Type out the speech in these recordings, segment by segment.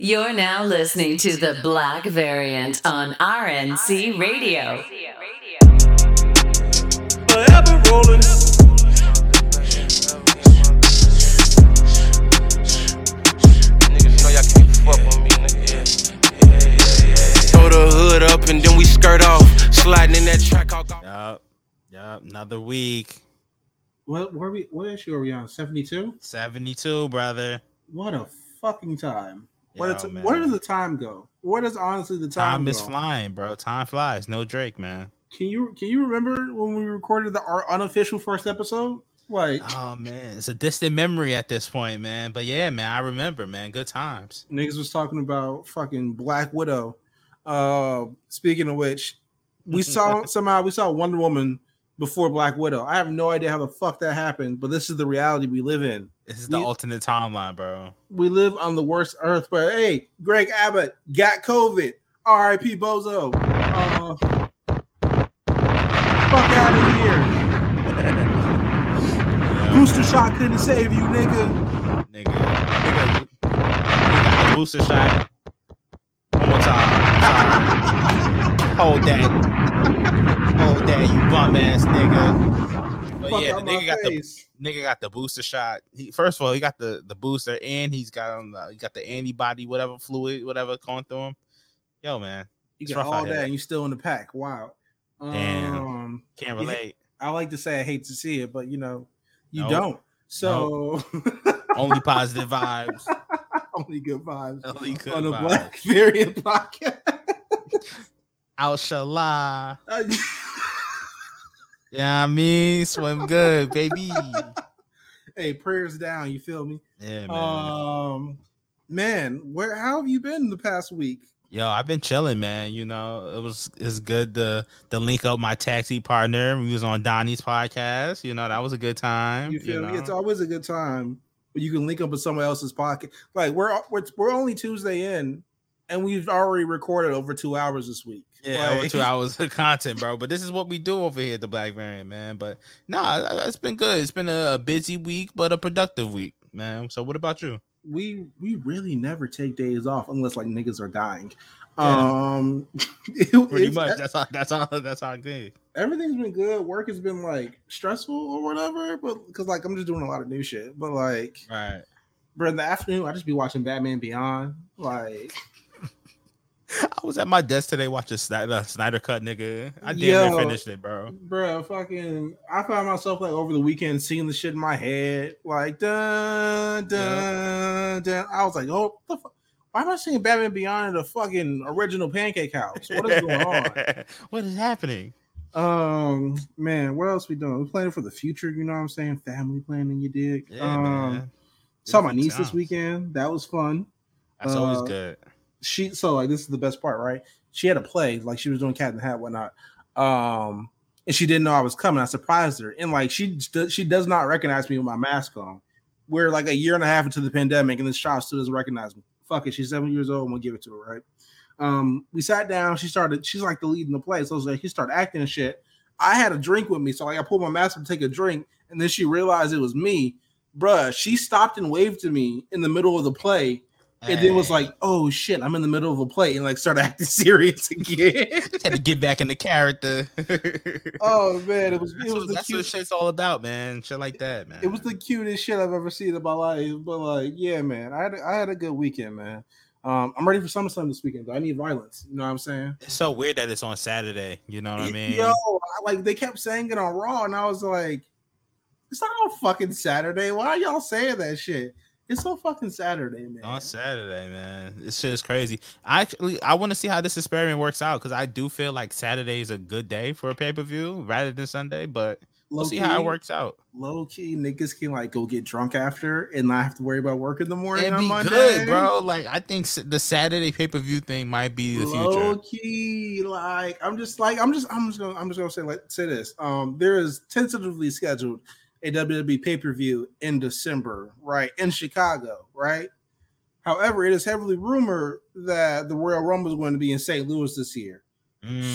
You're now listening to the Black Variant on RNC Radio. Forever rolling. Niggas know y'all can't fuck with me, nigga. Throw the hood up and then we skirt off. Sliding in that track. I'll go- Yup. Yup. Another week. What where we what issue are we on? 72? 72, brother. What a fucking time. Where, Yo, does, man. where does the time go? Where does honestly the time, Time is flying, bro. Time flies. No Drake, man. Can you can you remember when we recorded the our unofficial first episode? Like Oh man, it's a distant memory at this point, man. But yeah, man, I remember, man. Good times. niggas was talking about fucking Black Widow. Uh speaking of which, we saw somehow we saw Wonder Woman before Black Widow. I have no idea how the fuck that happened, but this is the reality we live in. This is the We- alternate timeline, bro. We live on the worst earth, but hey, Greg Abbott got COVID. R.I.P. Bozo. Uh, fuck out of here. Booster shot couldn't save you, nigga. Nigga, nigga, nigga, booster shot. One more time. Hold that. Hold that, you bum ass nigga. But yeah, the nigga got the nigga got the booster shot. He first of all, he got the the booster and he's got on the, he got the antibody, whatever fluid, whatever going through him. Yo, man, You got all that and you still in the pack. Wow. Damn. Um, can't relate. I like to say I hate to see it, but you know, you Nope. don't. So Only positive vibes. only good vibes Only good on the. Black Variant podcast. Inshallah. Yeah, I mean, swim good, baby. hey, prayers down. You feel me? Yeah, man. Um, man, where how have you been the past week? Yo, I've been chilling, man. You know, it was it's good to to link up my taxi partner. We was on Donnie's podcast. You know, that was a good time. You feel me? know? It's always a good time you can link up with someone else's pocket. Like we're we're, we're only Tuesday in, and we've already recorded over two hours this week. Yeah, Like, over two hours of content, bro. But this is what we do over here at the Black Variant, man. But nah, it's been good. It's been a, busy week, but a productive week, man. So what about you? we we really never take days off unless like niggas are dying. Yeah. Um, Pretty much. That's all. That's all. That's all good. everything's been good. Work has been like stressful or whatever, but because like I'm just doing a lot of new shit. But like, Right. bro, in the afternoon I just be watching Batman Beyond. Like, I was at my desk today watching Snyder, Snyder Cut, nigga. I damn near finished it, bro. bro, fucking, I found myself like over the weekend seeing the shit in my head, like dun dun dun. I was like, oh, the fuck? Why am I seeing Batman Beyond in the fucking original Pancake House? What is going on? what is happening? Um, man, what else we doing? We planning for the future. You know what I'm saying? Family planning. You dig? Yeah, um, man. saw my niece this weekend. That was fun. That's always uh, good. She so like this is the best part, right? She had a play, like she was doing Cat in the Hat, whatnot. Um, and she didn't know I was coming. I surprised her, and like she she does not recognize me with my mask on. We're like a year and a half into the pandemic, and this child still doesn't recognize me. Fuck it, she's seven years old. I'm gonna give it to her, right? Um, we sat down. She started. She's like the lead in the play, so like, she started acting and shit. I had a drink with me, so like I pulled my mask to take a drink, and then she realized it was me. Bruh, she stopped and waved to me in the middle of the play, and then it was like, "Oh shit, I'm in the middle of a play," and like started acting serious again. had to get back in the character. oh man, it was it that's, was what, that's what shit's all about, man. Shit like that, man. it was the cutest shit I've ever seen in my life. But like, yeah, man, I had a, I had a good weekend, man. Um, I'm ready for SummerSlam this weekend. Though. I need violence. You know what I'm saying? It's so weird that it's on Saturday. You know what I mean? Yo, I, like they kept saying it on Raw, and I was like, "It's not on fucking Saturday. Why are y'all saying that shit? It's on fucking Saturday, man." on Saturday, man. This shit is crazy. I actually I want to see how this experiment works out because I do feel like Saturday is a good day for a pay per view rather than Sunday, but we'll see how it works out. Low key, niggas can like go get drunk after and not have to worry about work in the morning It'd on be Monday. good, bro. Like I think the Saturday pay per view thing might be the Low future. Low key, like I'm just like I'm just I'm just gonna I'm just gonna say like say this. Um, there is tentatively scheduled a WWE pay per view in December, right in Chicago, right. However, it is heavily rumored that the Royal Rumble is going to be in St. Louis this year.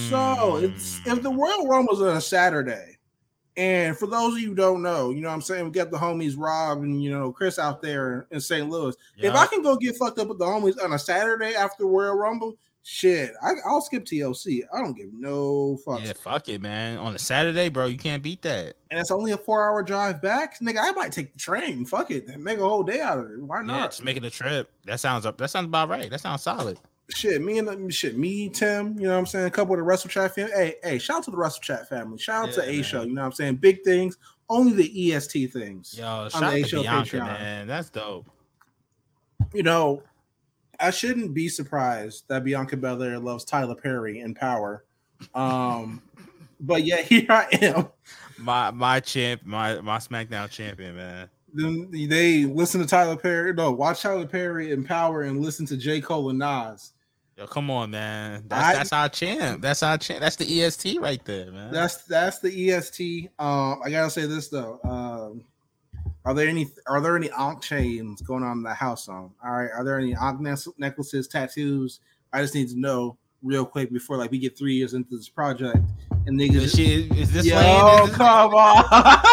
So it's if the Mm. Royal Rumble is on a Saturday, And for those of you who don't know, you know what I'm saying? We got the homies Rob and you know Chris out there in St. Louis. If I can go get fucked up with the homies on a Saturday after Royal Rumble, shit, I, I'll skip TLC. I don't give no fucks. yeah, fuck it, man. On a Saturday, bro, you can't beat that. And it's only a four hour drive back. Nigga, I might take the train. Fuck it. Make a whole day out of it. Why Yeah, not? just making a trip. That sounds up. That sounds about right. That sounds solid. shit, me and shit, me, Tim, you know what I'm saying? A couple of the Wrestle Chat family. Hey, hey, shout out to the Wrestle Chat family. Shout out Yeah, to A. Show. You know what I'm saying? Big things, only the EST things. Yo, shout out to Bianca, Patreon. man. That's dope. You know, I shouldn't be surprised that Bianca Belair loves Tyler Perry and Power. Um, but yet here I am. My my champ, my my SmackDown champion, man. Then they listen to Tyler Perry. No, watch Tyler Perry and Power and listen to J. Cole and Nas. Yo, come on, man. That's I- that's our champ. That's our champ. That's the EST right there, man. That's that's the EST. Um, I gotta say this though. Um, are there any are there any Ankh chains going on in the house on? All right, are there any Ankh necklaces, tattoos? I just need to know real quick before like we get three years into this project and niggas. Is, she, is this Yo, lane? Is this- come on.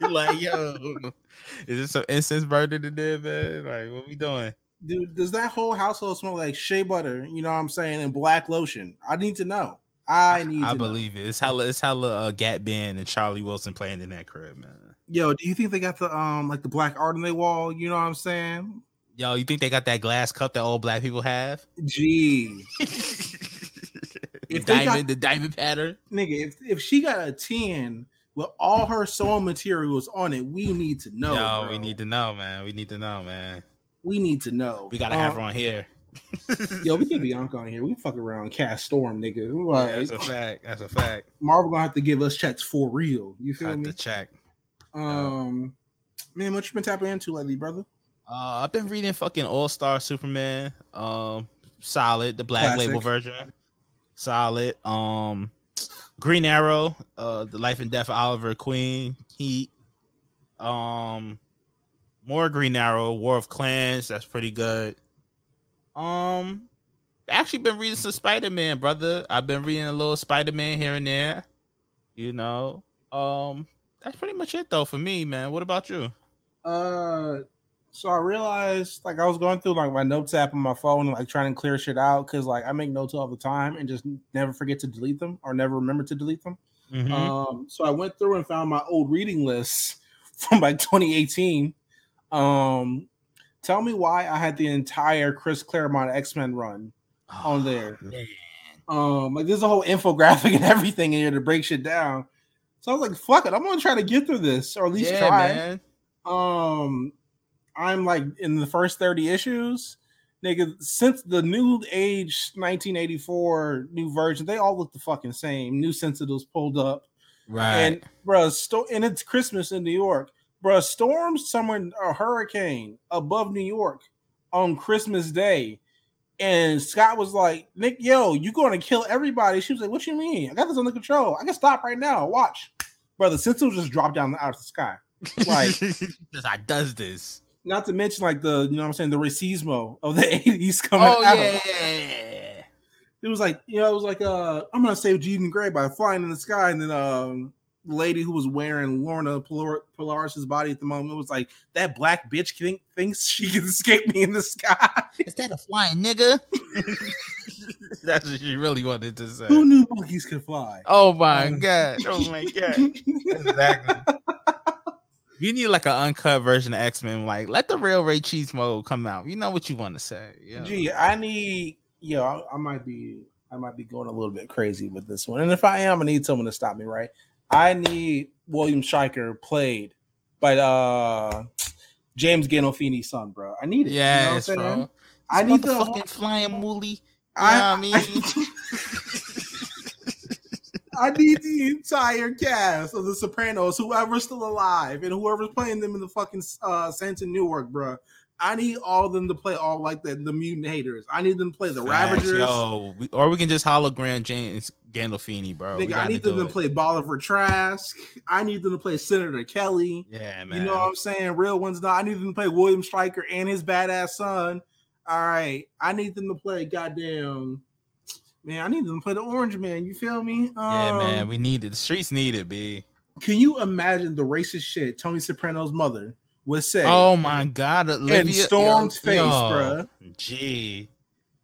like, yo, is this some incense burning in there, man? Like, what we doing? Dude, does that whole household smell like shea butter? You know what I'm saying? And black lotion. I need to know. I need I to know. believe it. It's hella, it's hella uh, Gap Band and Charlie Wilson playing in that crib, man. Yo, do you think they got the um like the black art on their wall? You know what I'm saying? Yo, you think they got that glass cup that all black people have? Gee. the If they got- diamond, the diamond pattern. nigga, if, if she got a 10 with all her sewing materials on it, we need to know. Yo, bro. we need to know, man. We need to know, man. we need to know. We gotta have her Um, on here. Yo, we get Bianca on here. We fuck around, cast storm, nigga. We Yeah, that's a fact. That's a fact. Marvel gonna have to give us checks for real. You feel me? to check. Um, man, what you been tapping into lately, brother? Uh, I've been reading fucking All Star Superman. Um, solid. The Black Label version. Solid. Um, Green Arrow. Uh, the Life and Death of Oliver Queen. Heat. Um, more Green Arrow. War of Clans. That's pretty good. Um, actually been reading some Spider Man, brother. I've been reading a little Spider Man here and there. You know. Um, that's pretty much it though for me, man. What about you? Uh, so I realized like I was going through like my notes app on my phone, like trying to clear shit out because like I make notes all the time and just never forget to delete them or never remember to delete them. Mhm. Um, so I went through and found my old reading lists from like 2018. Um, tell me why I had the entire Chris Claremont X Men run. on there. Oh, man. Um, like there's a whole infographic and everything in here to break shit down. So I was like, fuck it, I'm gonna try to get through this or at least Yeah, try. man. Um, I'm like in the first 30 issues. Nigga, since the new age 1984 new version, they all look the fucking same. New sensitives pulled up. Right. And bruh, sto- and it's Christmas in New York. Bruh, storms somewhere a hurricane above New York on Christmas Day. And Scott was like, Nick, yo, you going to kill everybody. She was like, What you mean? I got this under control. I can stop right now. Watch. Brother, Sentinel just dropped down out of the sky. like- I does this. Not to mention like the, you know what I'm saying, the racismo of the 80s coming Oh out. yeah. It was like, you know, it was like uh I'm gonna save Jean Grey by flying in the sky, and then um the lady who was wearing Lorna Polar- Polaris's body at the moment was like, that black bitch think, thinks she can escape me in the sky. Is that a flying nigga? That's what she really wanted to say. Who knew monkeys could fly? Oh my Um, god. Oh my god. Exactly. You need like an uncut version of X Men. Like, let the real Ray Cheese mode come out. You know what you want to say. Yeah. Gee, I need, yo, I, I might be, I might be going a little bit crazy with this one, and if I am, I need someone to stop me. Right? I need William Stryker played by uh James Gandolfini's son, bro. I need it. you know what I'm Yes, saying? bro. I need the fucking flying mooly. I, I mean? I need the entire cast of The Sopranos, whoever's still alive and whoever's playing them in the fucking uh, Saints in Newark, bro. I need all of them to play all like the, the mutant haters. I need them to play the Facts, Ravagers. Yo, we, or we can just hologram James Gandolfini, bro. Nigga, I need them to it. play Bolivar Trask. I need them to play Senator Kelly. Yeah, man. You know what I'm saying? Real ones. Not. I need them to play William Stryker and his badass son. All right. I need them to play goddamn Man, I need them to play the Orange Man. You feel me? Yeah, Um, man, we need it. The streets need it, b. Can you imagine the racist shit Tony Soprano's mother would say? Oh my god, Olivia, in Storm's yo, face, yo, bruh. Gee,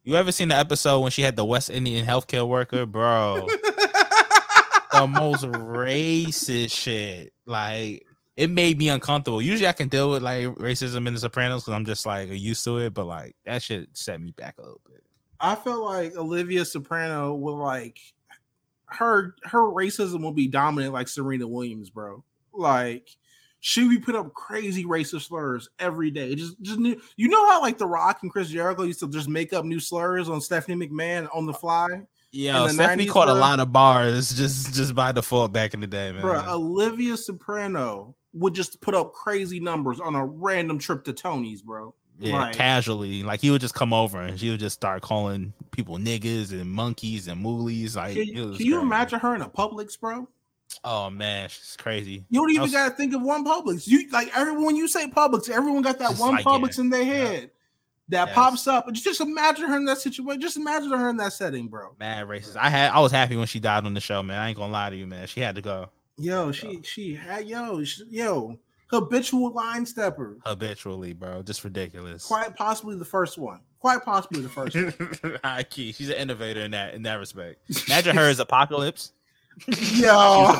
you ever seen the episode when she had the West Indian healthcare worker, bro? the most racist shit. Like it made me uncomfortable. Usually I can deal with like racism in the Sopranos because I'm just like used to it, but like that shit set me back a little bit. I felt like Olivia Soprano will like her her racism will be dominant like Serena Williams, bro. Like she be put up crazy racist slurs every day. Just just new, you know how like The Rock and Chris Jericho used to just make up new slurs on Stephanie McMahon on the fly, Yeah, Stephanie 90s, caught a lot of bars just just by default back in the day, man. bro. Olivia Soprano would just put up crazy numbers on a random trip to Tony's, bro. yeah, like- casually. Like he would just come over and she would just start calling people niggas and monkeys and moolies. Like, Can, can you imagine her in a Publix, bro? Oh man, she's crazy. You don't even was- gotta think of one Publix. You like everyone when you say Publix, everyone got that one like, Publix yeah, in their yeah. head that Yes. pops up. Just, just imagine her in that situation. Just imagine her in that setting, bro. Mad racist. I had I was happy when she died on the show, man. I ain't gonna lie to you, man. She had to go Yo, she she had yo she, yo habitual line stepper. habitually, bro. Just ridiculous. Quite possibly the first one. Quite possibly the first one. High key. She's an innovator in that in that respect. Imagine her as Apocalypse. Yo.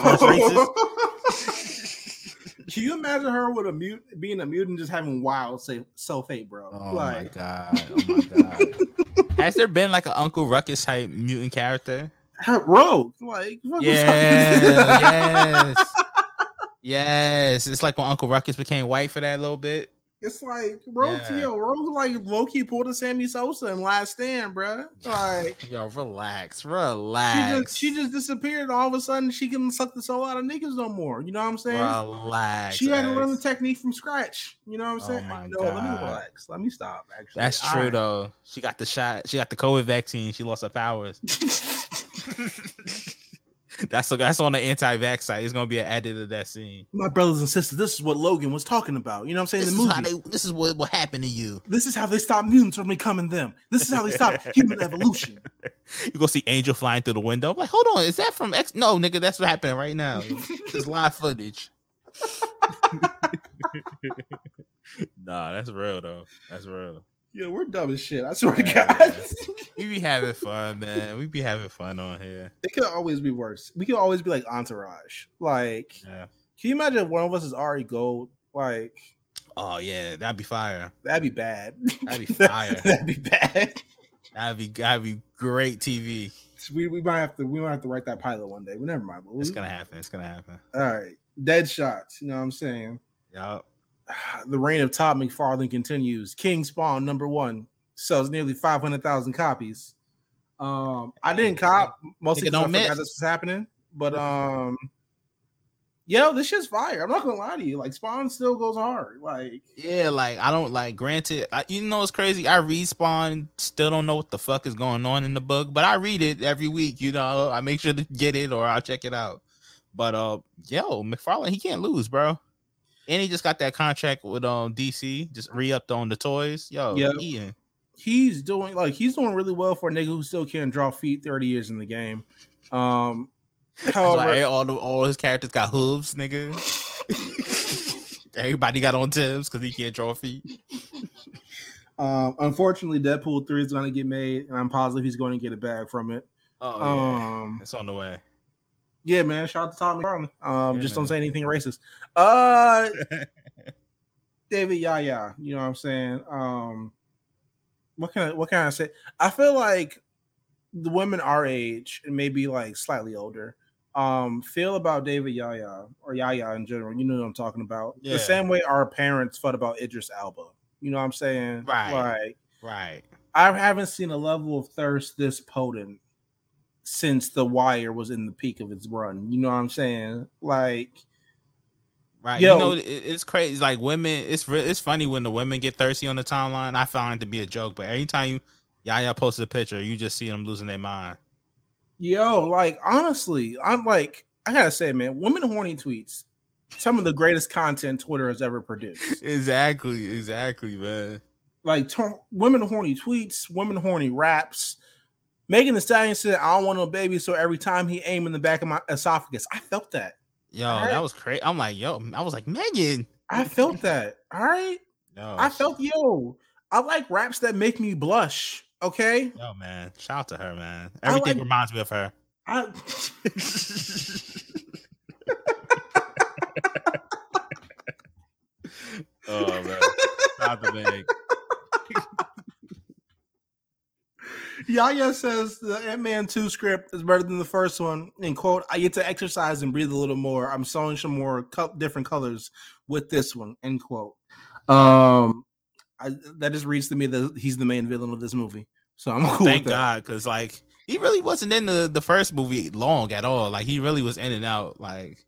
Can you imagine her with a mute being a mutant just having wild say self hate, bro? Oh like my god. Oh my god. Has there been like an Uncle Ruckus type mutant character? Rogue. Like what the fuck is Yeah, yes. Yes. It's like when Uncle Ruckus became white for that little bit. It's like Rogue, Yeah. yo, Rogue like low key pulled a Sammy Sosa in Last Stand, bro. Like Yo, relax, she relax. just she just disappeared. All of a sudden, she can suck the soul out of niggas no more. You know what I'm saying? relax. she had to learn the technique from scratch. You know what I'm Oh saying? my no, let me relax. Let me stop. Actually, That's All true right. though. She got the shot. She got the COVID vaccine. She lost her powers. that's that's on the anti-vax site. It's gonna be an edit of that scene. My brothers and sisters, this is what Logan was talking about. You know what I'm saying? This the is movie. how they. This is what will happen to you. this is how they stop mutants from becoming them. This is how they stop human evolution. You go see Angel flying through the window. I'm like, hold on, is that from X? No, nigga, that's what happening right now. It's live footage. nah, that's real though. That's real. Yo, we're dumb as shit. I swear to God. We be having fun, man. We be having fun on here. It could always be worse. We could always be like Entourage. Like, Yeah. can you imagine if one of us is Ari Gold? Like, Oh yeah, that'd be fire. that'd be bad. That'd be fire. that'd be bad. That'd be that'd be great TV. We, we might have to we might have to write that pilot one day. But never mind. It's gonna happen. It's gonna happen. All right. Dead shots. You know what I'm saying? Yup. The reign of Todd McFarlane continues. King Spawn number one sells nearly 500,000 copies. Um, I didn't cop mostly because I don't forgot this was happening, but um, yo, this shit's fire. I'm not gonna lie to you. Like Spawn still goes hard. Like Yeah, like I don't like. Granted, I, you know it's crazy. I read Spawn, still don't know what the fuck is going on in the book, but I read it every week. You know, I make sure to get it or I'll check it out. But uh, yo, McFarlane, he can't lose, bro. And he just got that contract with um DC, just re upped on the toys. Yo, Yep. Ian. he's doing like he's doing really well for a nigga who still can't draw feet 30 years in the game. Um, however, Like, all the all his characters got hooves, nigga. Everybody got on Tims because he can't draw feet. um, unfortunately, Deadpool 3 is going to get made, and I'm positive he's going to get a bag from it. Oh, Um, it's on the way. Yeah, man. Shout out to Tommy Garland. Um, Yeah, just man. don't say anything racist. Uh, David Yahya, you know what I'm saying? Um, what can I, what can I say? I feel like the women our age and maybe like slightly older um feel about David Yahya or Yahya in general. You know what I'm talking about. Yeah. The same way our parents felt about Idris Elba. You know what I'm saying? Right. Like right. I haven't seen a level of thirst this potent since The Wire was in the peak of its run. You know what I'm saying? Like Right. Yo. You know, it's crazy. Like women, it's re- it's funny when the women get thirsty on the timeline. I find it to be a joke, but anytime you Yahya posts a picture, you just see them losing their mind. Yo, like honestly, I'm like, I gotta say, man, women horny tweets, some of the greatest content Twitter has ever produced. Exactly. Exactly, man. like to- women horny tweets, women horny raps, Megan Thee Stallion said, "I don't want no baby," so every time he aimed in the back of my esophagus, I felt that. Yo, Alright. that was crazy. I'm like, yo, I was like, Megan. I felt that. All right, Yo, I felt yo. I like raps that make me blush. Okay, Yo, man. Shout out to her, man. Everything like- reminds me of her. I. oh man. Shout out to Meg. Yahya says the Ant Man 2 script is better than the first one. And quote, I get to exercise and breathe a little more. I'm sewing some more co- different colors with this one. End quote. Um, I, that just reads to me that he's the main villain of this movie. So I'm cool Thank with that. God, because like he really wasn't in the, the first movie long at all. Like he really was in and out. Like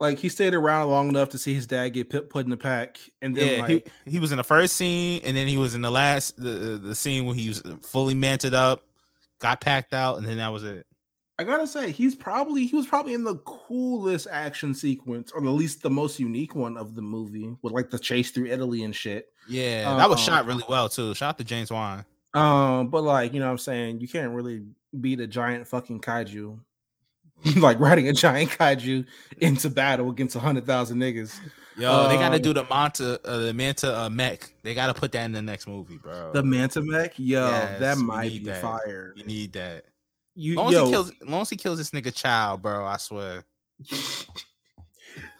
Like he stayed around long enough to see his dad get put, put in the pack. And then, yeah, like, he, he was in the first scene, and then he was in the last the the scene where he was fully manted up, got packed out, and then that was it. I gotta say, he's probably he was probably in the coolest action sequence, or at least the most unique one of the movie, with like the chase through Italy and shit. Yeah, that was Um, shot really well too. Shout out to James Wan. Um, but like, you know what I'm saying, you can't really beat a giant fucking kaiju. like riding a giant kaiju into battle against a hundred thousand niggas. Yo, they gotta Um, do the Manta, uh, the Manta uh, mech. They gotta put that in the next movie, bro. The Manta mech, yo, Yes, that might be that. fire. you need that. You Long as, yo, he kills, long as he kills this nigga child, bro. I swear.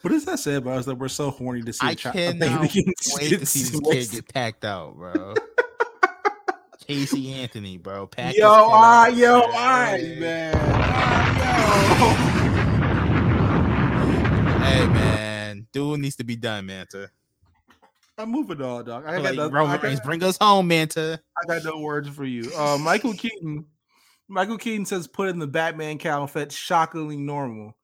what does that say about us that we're so horny to see I a chi- a cannot getting wait to see this sliced? kid get packed out, bro. Casey Anthony, bro. Pack Yo, this kid all out, right, yo, all man. man. Hey, man. Dude needs to be done, Manta. I'm moving on, dog. I I got, like, no, Roman I, got, Reigns, bring us home, Manta. I got no words for you. Uh, Michael Keaton. Michael Keaton says put in the Batman cowl fetch shockingly normal.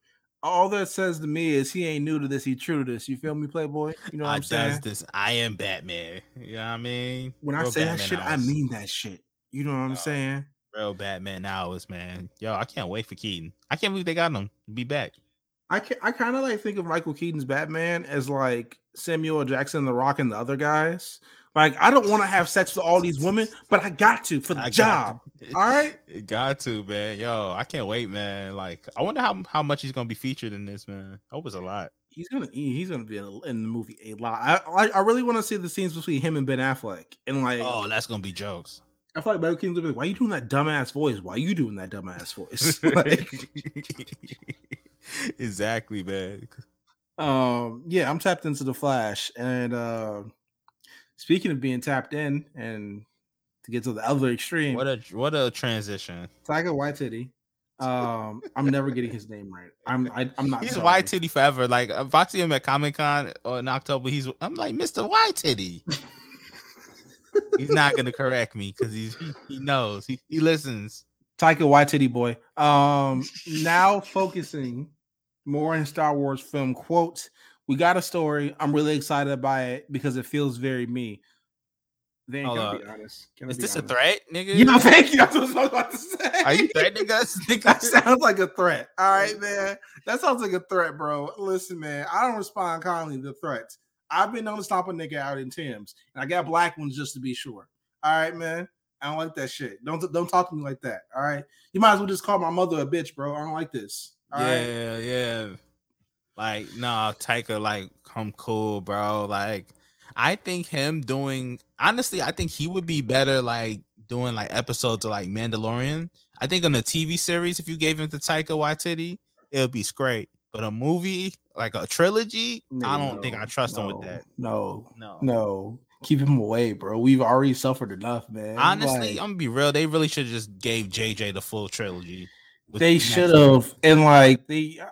All that says to me is he ain't new to this, he true to this. You feel me, Playboy? You know what I I'm saying? this. I am Batman. You know what I mean? When I Real say that Batman shit, I hours. mean that shit. You know what I'm Oh. saying? Real Batman hours, man. Yo, I can't wait for Keaton. I can't believe they got him to be back. I can, I kind of like think of Michael Keaton's Batman as like Samuel. Jackson, The Rock, and the other guys. Like I don't want to have sex with all these women, but I got to for the I job. All right. Got to, man. Yo, I can't wait, man. Like, I wonder how how much he's gonna be featured in this, man. I hope it's a lot. He's gonna he's gonna be in, the- in the movie a lot. I I, I really want to see the scenes between him and Ben Affleck. And like Oh, that's gonna be jokes. I feel like Michael Keaton's like, "Why are you doing that dumbass voice? Why are you doing that dumbass voice?" like, exactly, man. um, yeah, I'm tapped into the Flash, and uh, speaking of being tapped in, and to get to the other extreme, What a what a transition. Tiger Whitey. Um, I'm never getting his name right. I'm I, I'm not. He's white titty forever. Like if I see him at Comic Con or in October, he's I'm like Mr. White Titty. He's not gonna correct me because he's he, he knows he, he listens. Taika Waititi boy. Um, now focusing more on Star Wars film quotes. We got a story. I'm really excited by it because it feels very me. Then can Hold I be honest? Can Is be this a threat, nigga? You know, thank you. That's what I was about to say. Are you threatening us, That sounds like a threat. All right, man. That sounds like a threat, bro. Listen, man. I don't respond kindly to threats. I've been known to stomp a nigga out in Tim's, and I got black ones just to be sure. All right, man. I don't like that shit. Don't don't talk to me like that. All right. You might as well just call my mother a bitch, bro. I don't like this. All right. yeah, yeah. Like, nah, Taika, like, come cool, bro. Like, I think him doing honestly, I think he would be better like doing like episodes of like Mandalorian. I think on a TV series, if you gave him to Taika Waititi, it would be great. But a movie, like a trilogy, I don't think I trust him with that. No, No. no. Keep him away, bro. We've already suffered enough, man. Honestly, Like, I'm gonna be real. They really should have just gave JJ the full trilogy. they should have, and like they.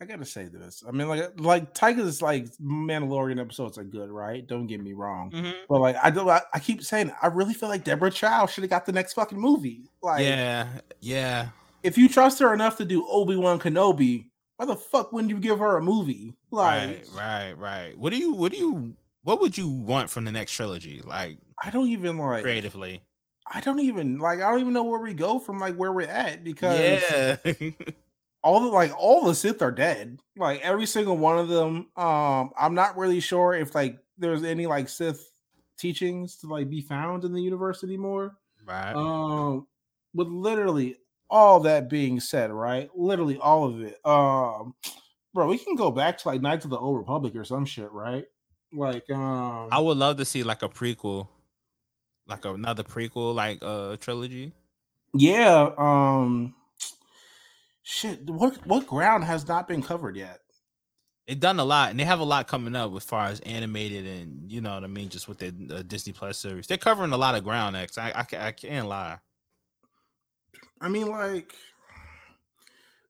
I gotta say this. I mean, like, like Tiger's like Mandalorian episodes are good, right? Don't get me wrong, Mhm. but like, I do. I, I keep saying, I really feel like Deborah Chow should have got the next fucking movie. Like, Yeah, yeah. if you trust her enough to do Obi Wan Kenobi, why the fuck wouldn't you give her a movie? Like, Right, right, right. What do you what do you what would you want from the next trilogy? Like I don't even like. creatively. I don't even like. I don't even know where we go from like where we're at because Yeah. all the like all the Sith are dead. Like every single one of them. Um, I'm not really sure if like there's any like Sith teachings to like be found in the universe anymore. Right. Um, with literally all that being said, right? Literally all of it. Um, bro, we can go back to like Knights of the Old Republic or some shit, right? Like, um, I would love to see like a prequel, like another prequel, like a uh, trilogy. yeah. Um, shit. What what ground has not been covered yet? They've done a lot, and they have a lot coming up as far as animated and you know what I mean, just with the uh, Disney Plus series. They're covering a lot of ground. X. I, I, I can't lie. I mean, like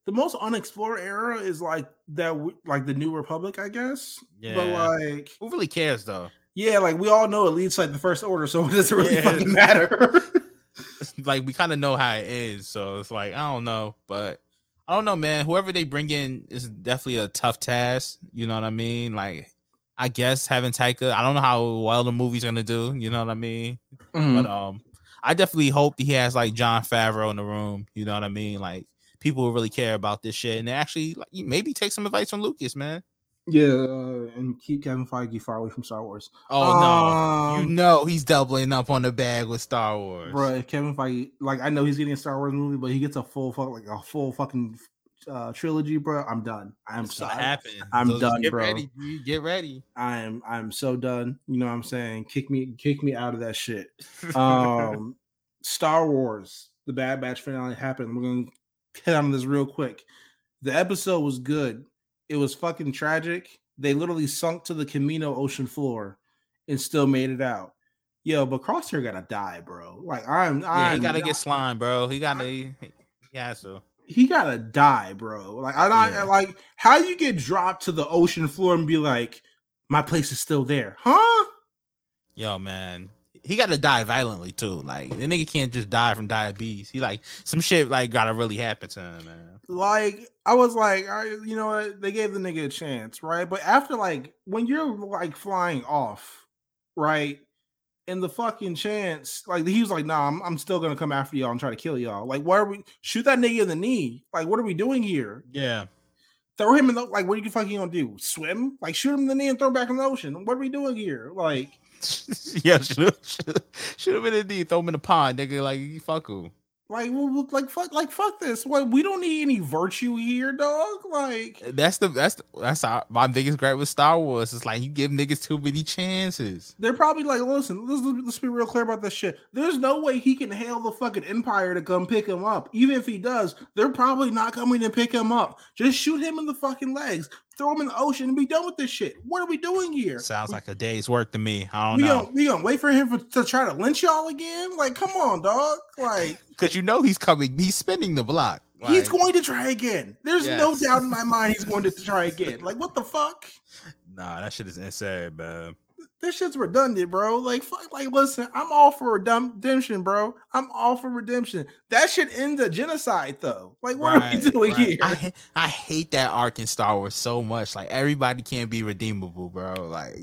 the most unexplored era is like that, w- like the New Republic, I guess. But like, Who really cares though? yeah, like we all know it leads to, like the First Order, so it doesn't really Yeah. fucking matter. like we kind of know how it is, so it's like I don't know, but I don't know, man. Whoever they bring in is definitely a tough task. You know what I mean? Like, I guess having Taika, I don't know how well the movie's gonna do. You know what I mean? Mhm. But um, I definitely hope he has like Jon Favreau in the room. You know what I mean? Like people who really care about this shit and actually like, maybe take some advice from Lucas, man. Yeah, uh, and keep Kevin Feige far away from Star Wars. Oh no, you Um, know he's doubling up on the bag with Star Wars. bro. If Kevin Feige, like I know he's getting a Star Wars movie, but he gets a full fuck like a full fucking uh, trilogy, bro. I'm done. I'm so, happen. I'm just done, get bro. Ready, get ready. I'm I'm so done. You know what I'm saying? Kick me, kick me out of that shit. Um, Star Wars, the Bad Batch finale happened. We're gonna hit on this real quick. The episode was good. It was fucking tragic. They literally sunk to the Kamino ocean floor and still made it out. Yo, but Crosshair gotta die, bro. Like I'm, yeah, I'm he gotta get slime, bro. He gotta. He, he has to. He gotta die, bro. Like I don't Yeah. like how you get dropped to the ocean floor and be like, my place is still there, huh? Yo, man. He gotta die violently too. Like the nigga can't just die from diabetes. He like some shit like gotta really happen to him, man. like I was like, I, you know what? They gave the nigga a chance, right? But after like when you're like flying off, right? And the fucking chance, like he was like, nah, I'm, I'm still gonna come after y'all and try to kill y'all. Like, why are we shoot that nigga in the knee? Like, what are we doing here? Yeah. Throw him in the like, what are you fucking gonna do? Swim? Like, shoot him in the knee and throw him back in the ocean. What are we doing here? Like, yeah, should should have been in the knee, throw him in the pond, nigga. Like you fuck him. Like, like, fuck, like, fuck this. What? We don't need any virtue here, dog. Like, eh, That's the that's the, that's our, my biggest gripe with Star Wars. It's like you give niggas too many chances. They're probably like, listen, let's, let's be real clear about this shit. There's no way he can hail the fucking Empire to come pick him up. Even if he does, they're probably not coming to pick him up. Just shoot him in the fucking legs, throw him in the ocean, and be done with this shit. What are we doing here? Sounds like a day's work to me. I don't we know gonna, we gonna wait for him for, to try to lynch y'all again? Like, come on, dog. Like, because you know he's coming. He's spinning the block. he's going to try again. There's no doubt in my mind he's going to try again. Like, what the fuck? Nah, that shit is insane, man. This shit's redundant, bro. Like, fuck, like, listen, I'm all for redemption, bro. I'm all for redemption. That should end the genocide, though. Like, what are we doing right. here? I, I hate that arc in Star Wars so much. Like everybody can't be redeemable, bro. Like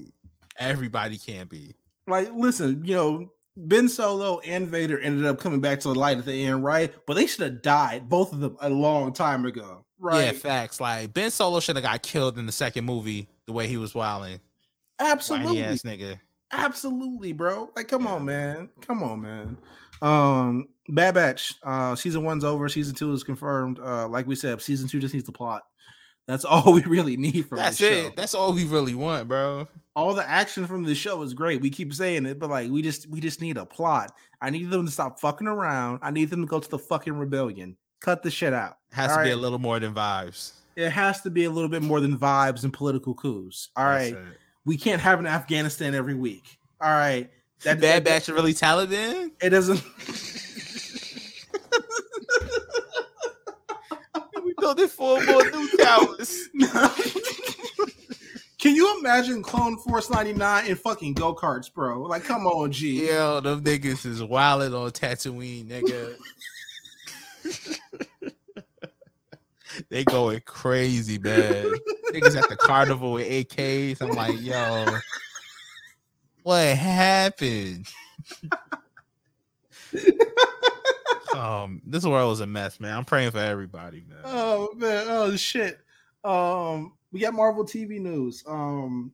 everybody can't be. like, listen, you know, Ben Solo and Vader ended up coming back to the light at the end, right? But they should have died, both of them, a long time ago, right? Yeah, facts. Like Ben Solo should have got killed in the second movie the way he was wilding. Absolutely. Ass nigga. Absolutely, bro. Like, come Yeah. on, man. Come on, man. Um, Bad Batch. Uh, season one's over. Season two is confirmed. Uh, like we said, season two just needs the plot. That's all we really need from That's this it. show. That's all we really want, bro. All the action from the show is great. We keep saying it, but like we just we just need a plot. I need them to stop fucking around. I need them to go to the fucking rebellion. Cut the shit out. Has All to be a little more than vibes. It has to be a little bit more than vibes and political coups. All That's right. it. We can't have an Afghanistan every week. All right. That Bad that- Batch are really Taliban. It doesn't. we building four more new towers. Can you imagine Clone Force 99 in fucking go karts, bro? Like, come on, G. Yo, them niggas is wilding on Tatooine, nigga. they going crazy, man. niggas at the carnival with AKs. I'm like, yo, what happened? um, this world is a mess, man. I'm praying for everybody, man. Oh man, oh shit. Um, we got Marvel TV news. Um,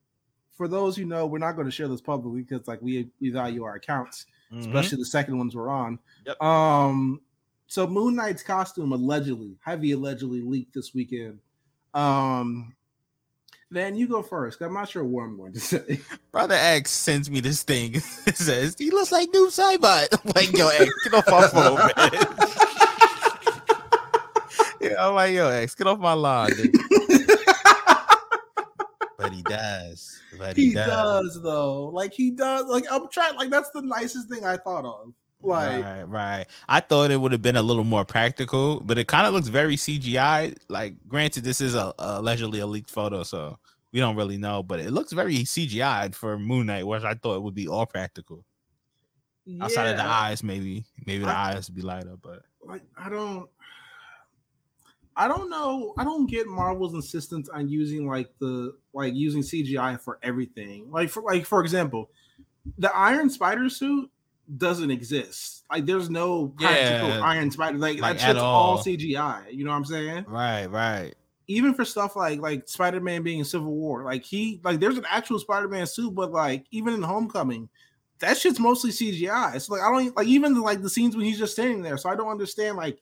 for those who know, we're not going to share this publicly because like we we value our accounts, Mhm. especially the second ones we're on. Yep. Um, so Moon Knight's costume allegedly, heavy allegedly leaked this weekend. Um, then you go first. I'm not sure what I'm going to say. Brother X sends me this thing. It says he looks like Noob Saibot. I'm like, yo, X, get off my phone, man. yeah, I'm like, yo, X, get off my lawn. but he does. But he, he does. does though. Like he does. Like I'm trying. Like that's the nicest thing I thought of. Like right, right. I thought it would have been a little more practical, but it kind of looks very CGI. Like, granted, this is a, allegedly a leaked photo, so we don't really know, but it looks very CGI for Moon Knight, whereas I thought it would be all practical. Outside of the eyes, maybe, maybe the I- eyes would be light up, but Like I don't. I don't know. I don't get Marvel's insistence on using like the like using CGI for everything. Like for like for example, the Iron Spider suit doesn't exist. Like there's no practical Yeah. Iron Spider. Like, Like, that shit's all all. CGI. You know what I'm saying? right, right. even for stuff like like Spider-Man being in Civil War, like he like there's an actual Spider-Man suit, but like even in Homecoming, that shit's mostly CGI. It's like I don't like even like the scenes when he's just standing there. So I don't understand like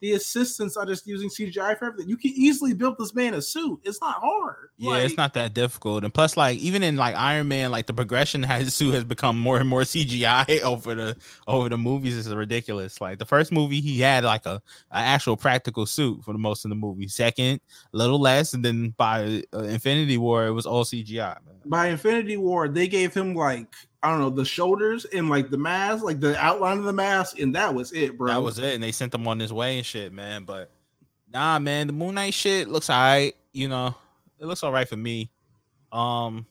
the assistants are just using CGI for everything. You can easily build this man a suit. It's not hard. Yeah, Like, it's not that difficult. And plus, like even in like Iron Man, like the progression has suit has become more and more CGI over the over the movies is ridiculous. Like the first movie, he had like a, a actual practical suit for the most of the movie. Second, a little less, and then by uh, Infinity War, it was all CGI. Man. By Infinity War, they gave him like I don't know the shoulders and like the mask, like the outline of the mask, and that was it, bro. That was it, and they sent him on his way and shit, man. But nah, man, the Moon Knight shit looks alright. You know, it looks alright for me. Um,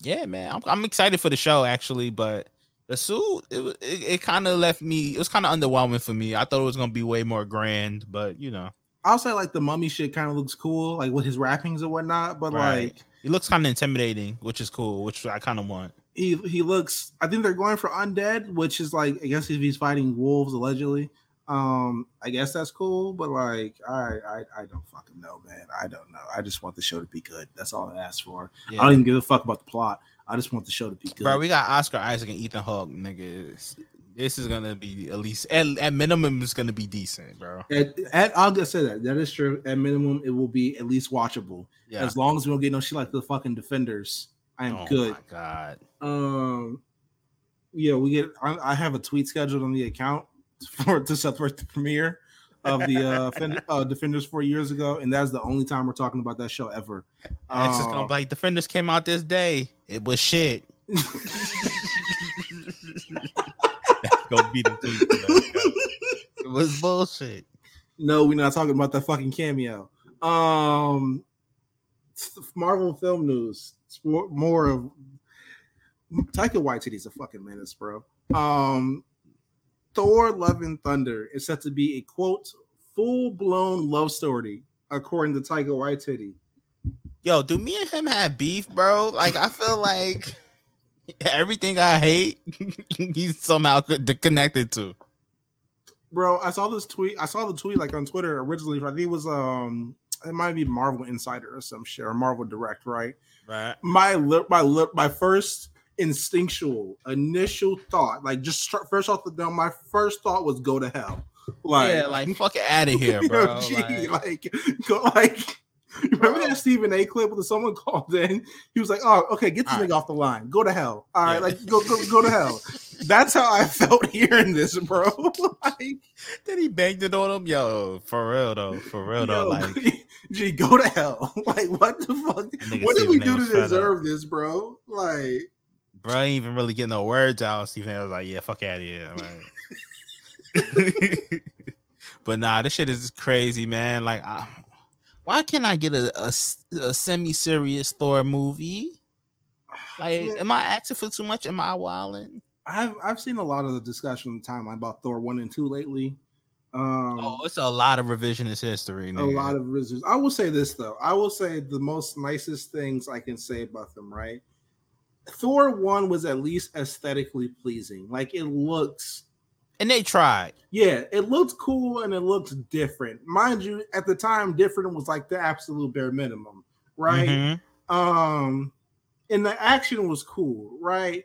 yeah, man, I'm, I'm excited for the show actually, but the suit it it, it kind of left me. It was kind of underwhelming for me. I thought it was gonna be way more grand, but you know, I'll say like the mummy shit kind of looks cool, like with his wrappings and whatnot. But Right. like it looks kind of intimidating, which is cool, which I kind of want. He he looks. I think they're going for undead, which is like I guess if he's fighting wolves allegedly. Um, I guess that's cool, but like I I, I don't fucking know, man. I don't know. I just want the show to be good. That's all I ask for. I don't even give a fuck about the plot. I just want the show to be good. Bro, we got Oscar Isaac and Ethan Hawke, nigga. It's- This is gonna be at least at, at minimum, it's gonna be decent, bro. at, at, I'll just say that that is true. At minimum, it will be at least watchable. Yeah. As long as we don't get no shit like the fucking defenders, I am good. oh good. my god. Um, yeah, we get. I, I have a tweet scheduled on the account for to celebrate the premiere of the uh, Fen- uh Defenders four years ago, and that's the only time we're talking about that show ever. X is gonna Um, be like Defenders came out this day. It was shit. Go beat him too. It was bullshit. no, we're not talking about that fucking cameo. Um, Marvel film news. More, of Taika Waititi's a fucking menace, bro. Um, Thor: Love and Thunder is set to be a quote full blown love story, according to Taika Waititi. Yo, do me and him have beef, bro? Like I feel like everything I hate, he's somehow connected to. Bro, I saw this tweet. I saw the tweet like on Twitter originally. I think it was um, it might be Marvel Insider or some shit or Marvel Direct, right? Right. my lip, my lip, my first instinctual initial thought, like just start, first off the dome, my first thought was go to hell. Like, yeah, like fuck it out of here, bro. gee, Like, like, go like. Remember that oh. Stephen A. clip when someone called in? He was like, "Oh, okay, get this All nigga off the line. Go to hell. All right, Yeah. like go go go to hell." That's how I felt hearing this, bro. like, then he banged it on him. Yo, for real though, for real though. Like, gee, go to hell. Like, what the fuck? What did we do to deserve this, bro? Like, bro, ain't even really getting no words out. Stephen A was like, yeah, fuck out of here. Like, but nah, this shit is crazy, man. Like, I, why can't I get a, a, semi serious Thor movie? Like, Yeah. am I asking for too much? Am I wilding? I've I've seen a lot of the discussion on the timeline about Thor one and two lately. Um, Oh, it's a lot of revisionist history. a lot of reasons. I will say this though. I will say the most nicest things I can say about them. Right, Thor one was at least aesthetically pleasing. Like it looks, and they tried. yeah, it looked cool and it looked different. Mind you, at the time, different was like the absolute bare minimum. Right. Mhm. Um, and the action was cool, right?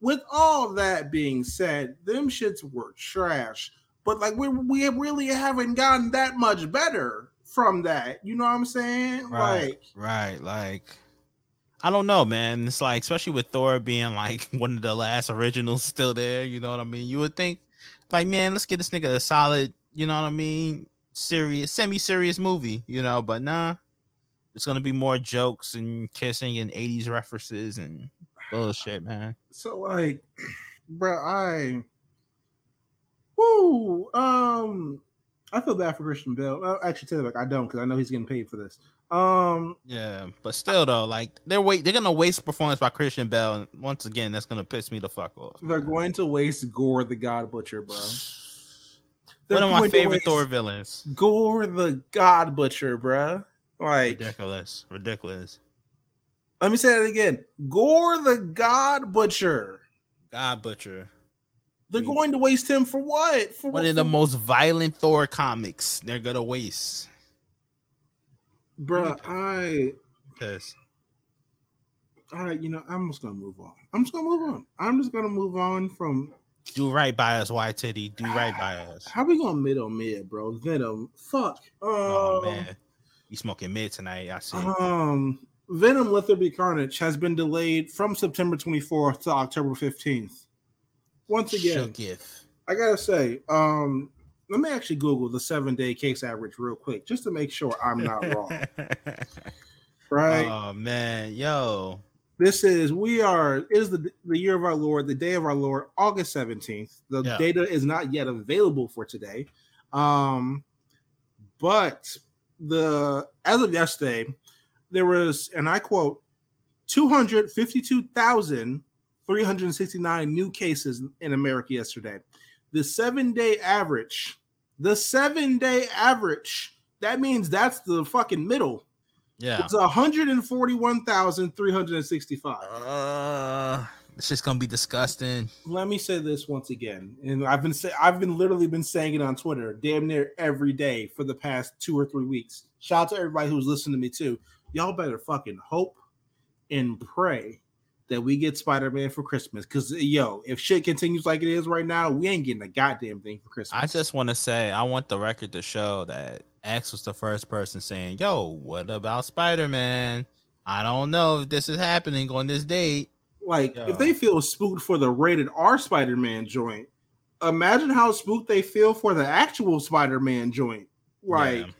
With all that being said, them shits were trash. But like we we really haven't gotten that much better from that. You know what I'm saying? Right. Like Right. Like I don't know, man. It's like especially with Thor being like one of the last originals still there, you know what I mean? You would think like, man, let's get this nigga a solid, you know what I mean, serious, semi-serious movie, you know, but nah. It's gonna be more jokes and kissing and 80s references and bullshit, man. so like bro, I woo um I feel bad for Christian Bale. Well, actually, tell you like I don't because I know he's getting paid for this. Um, Yeah, but still though, like they're wait they're gonna waste performance by Christian Bale. And once again, that's gonna piss me the fuck off. they're going to waste Gorr the God Butcher, bro. They're One of my favorite Thor villains. Gorr the God Butcher, bro. Like, Ridiculous, ridiculous. let me say that again. Gorr the God Butcher. God Butcher, They're going to waste him for what? For one what? of the most violent Thor comics. They're gonna waste Bruh, I, because I, you know, I'm just gonna move on. I'm just gonna move on. I'm just gonna move on from. do right by us, Waititi. Do right by us. How we gonna mid on mid, bro? Venom. Fuck. Oh Um, man, you smoking mid tonight? I see. Um, Venom Let There Be Carnage has been delayed from September 24th to October 15th. Once again, Shook. I gotta say, um, let me actually Google the seven day case average real quick just to make sure I'm not wrong. Right? Oh man, yo, this is we are it is the the year of our Lord, the day of our Lord, August 17th. The Yeah. data is not yet available for today. Um, but the as of yesterday, there was, and I quote, 252,369 new cases in America yesterday. The seven day average, the seven day average, that means that's the fucking middle. yeah. It's 141,365. Uh, it's just gonna be disgusting. Let me say this once again, and I've been say I've been literally been saying it on Twitter, damn near every day for the past two or three weeks. Shout out to everybody who's listening to me too. Y'all better fucking hope and pray that we get Spider Man for Christmas. Because uh, yo, if shit continues like it is right now, we ain't getting a goddamn thing for Christmas. I just want to say, I want the record to show that X was the first person saying, "Yo, what about Spider Man? I don't know if this is happening on this date." Like, Yeah. if they feel spooked for the rated R Spider Man joint, imagine how spooked they feel for the actual Spider Man joint. Right. Yeah.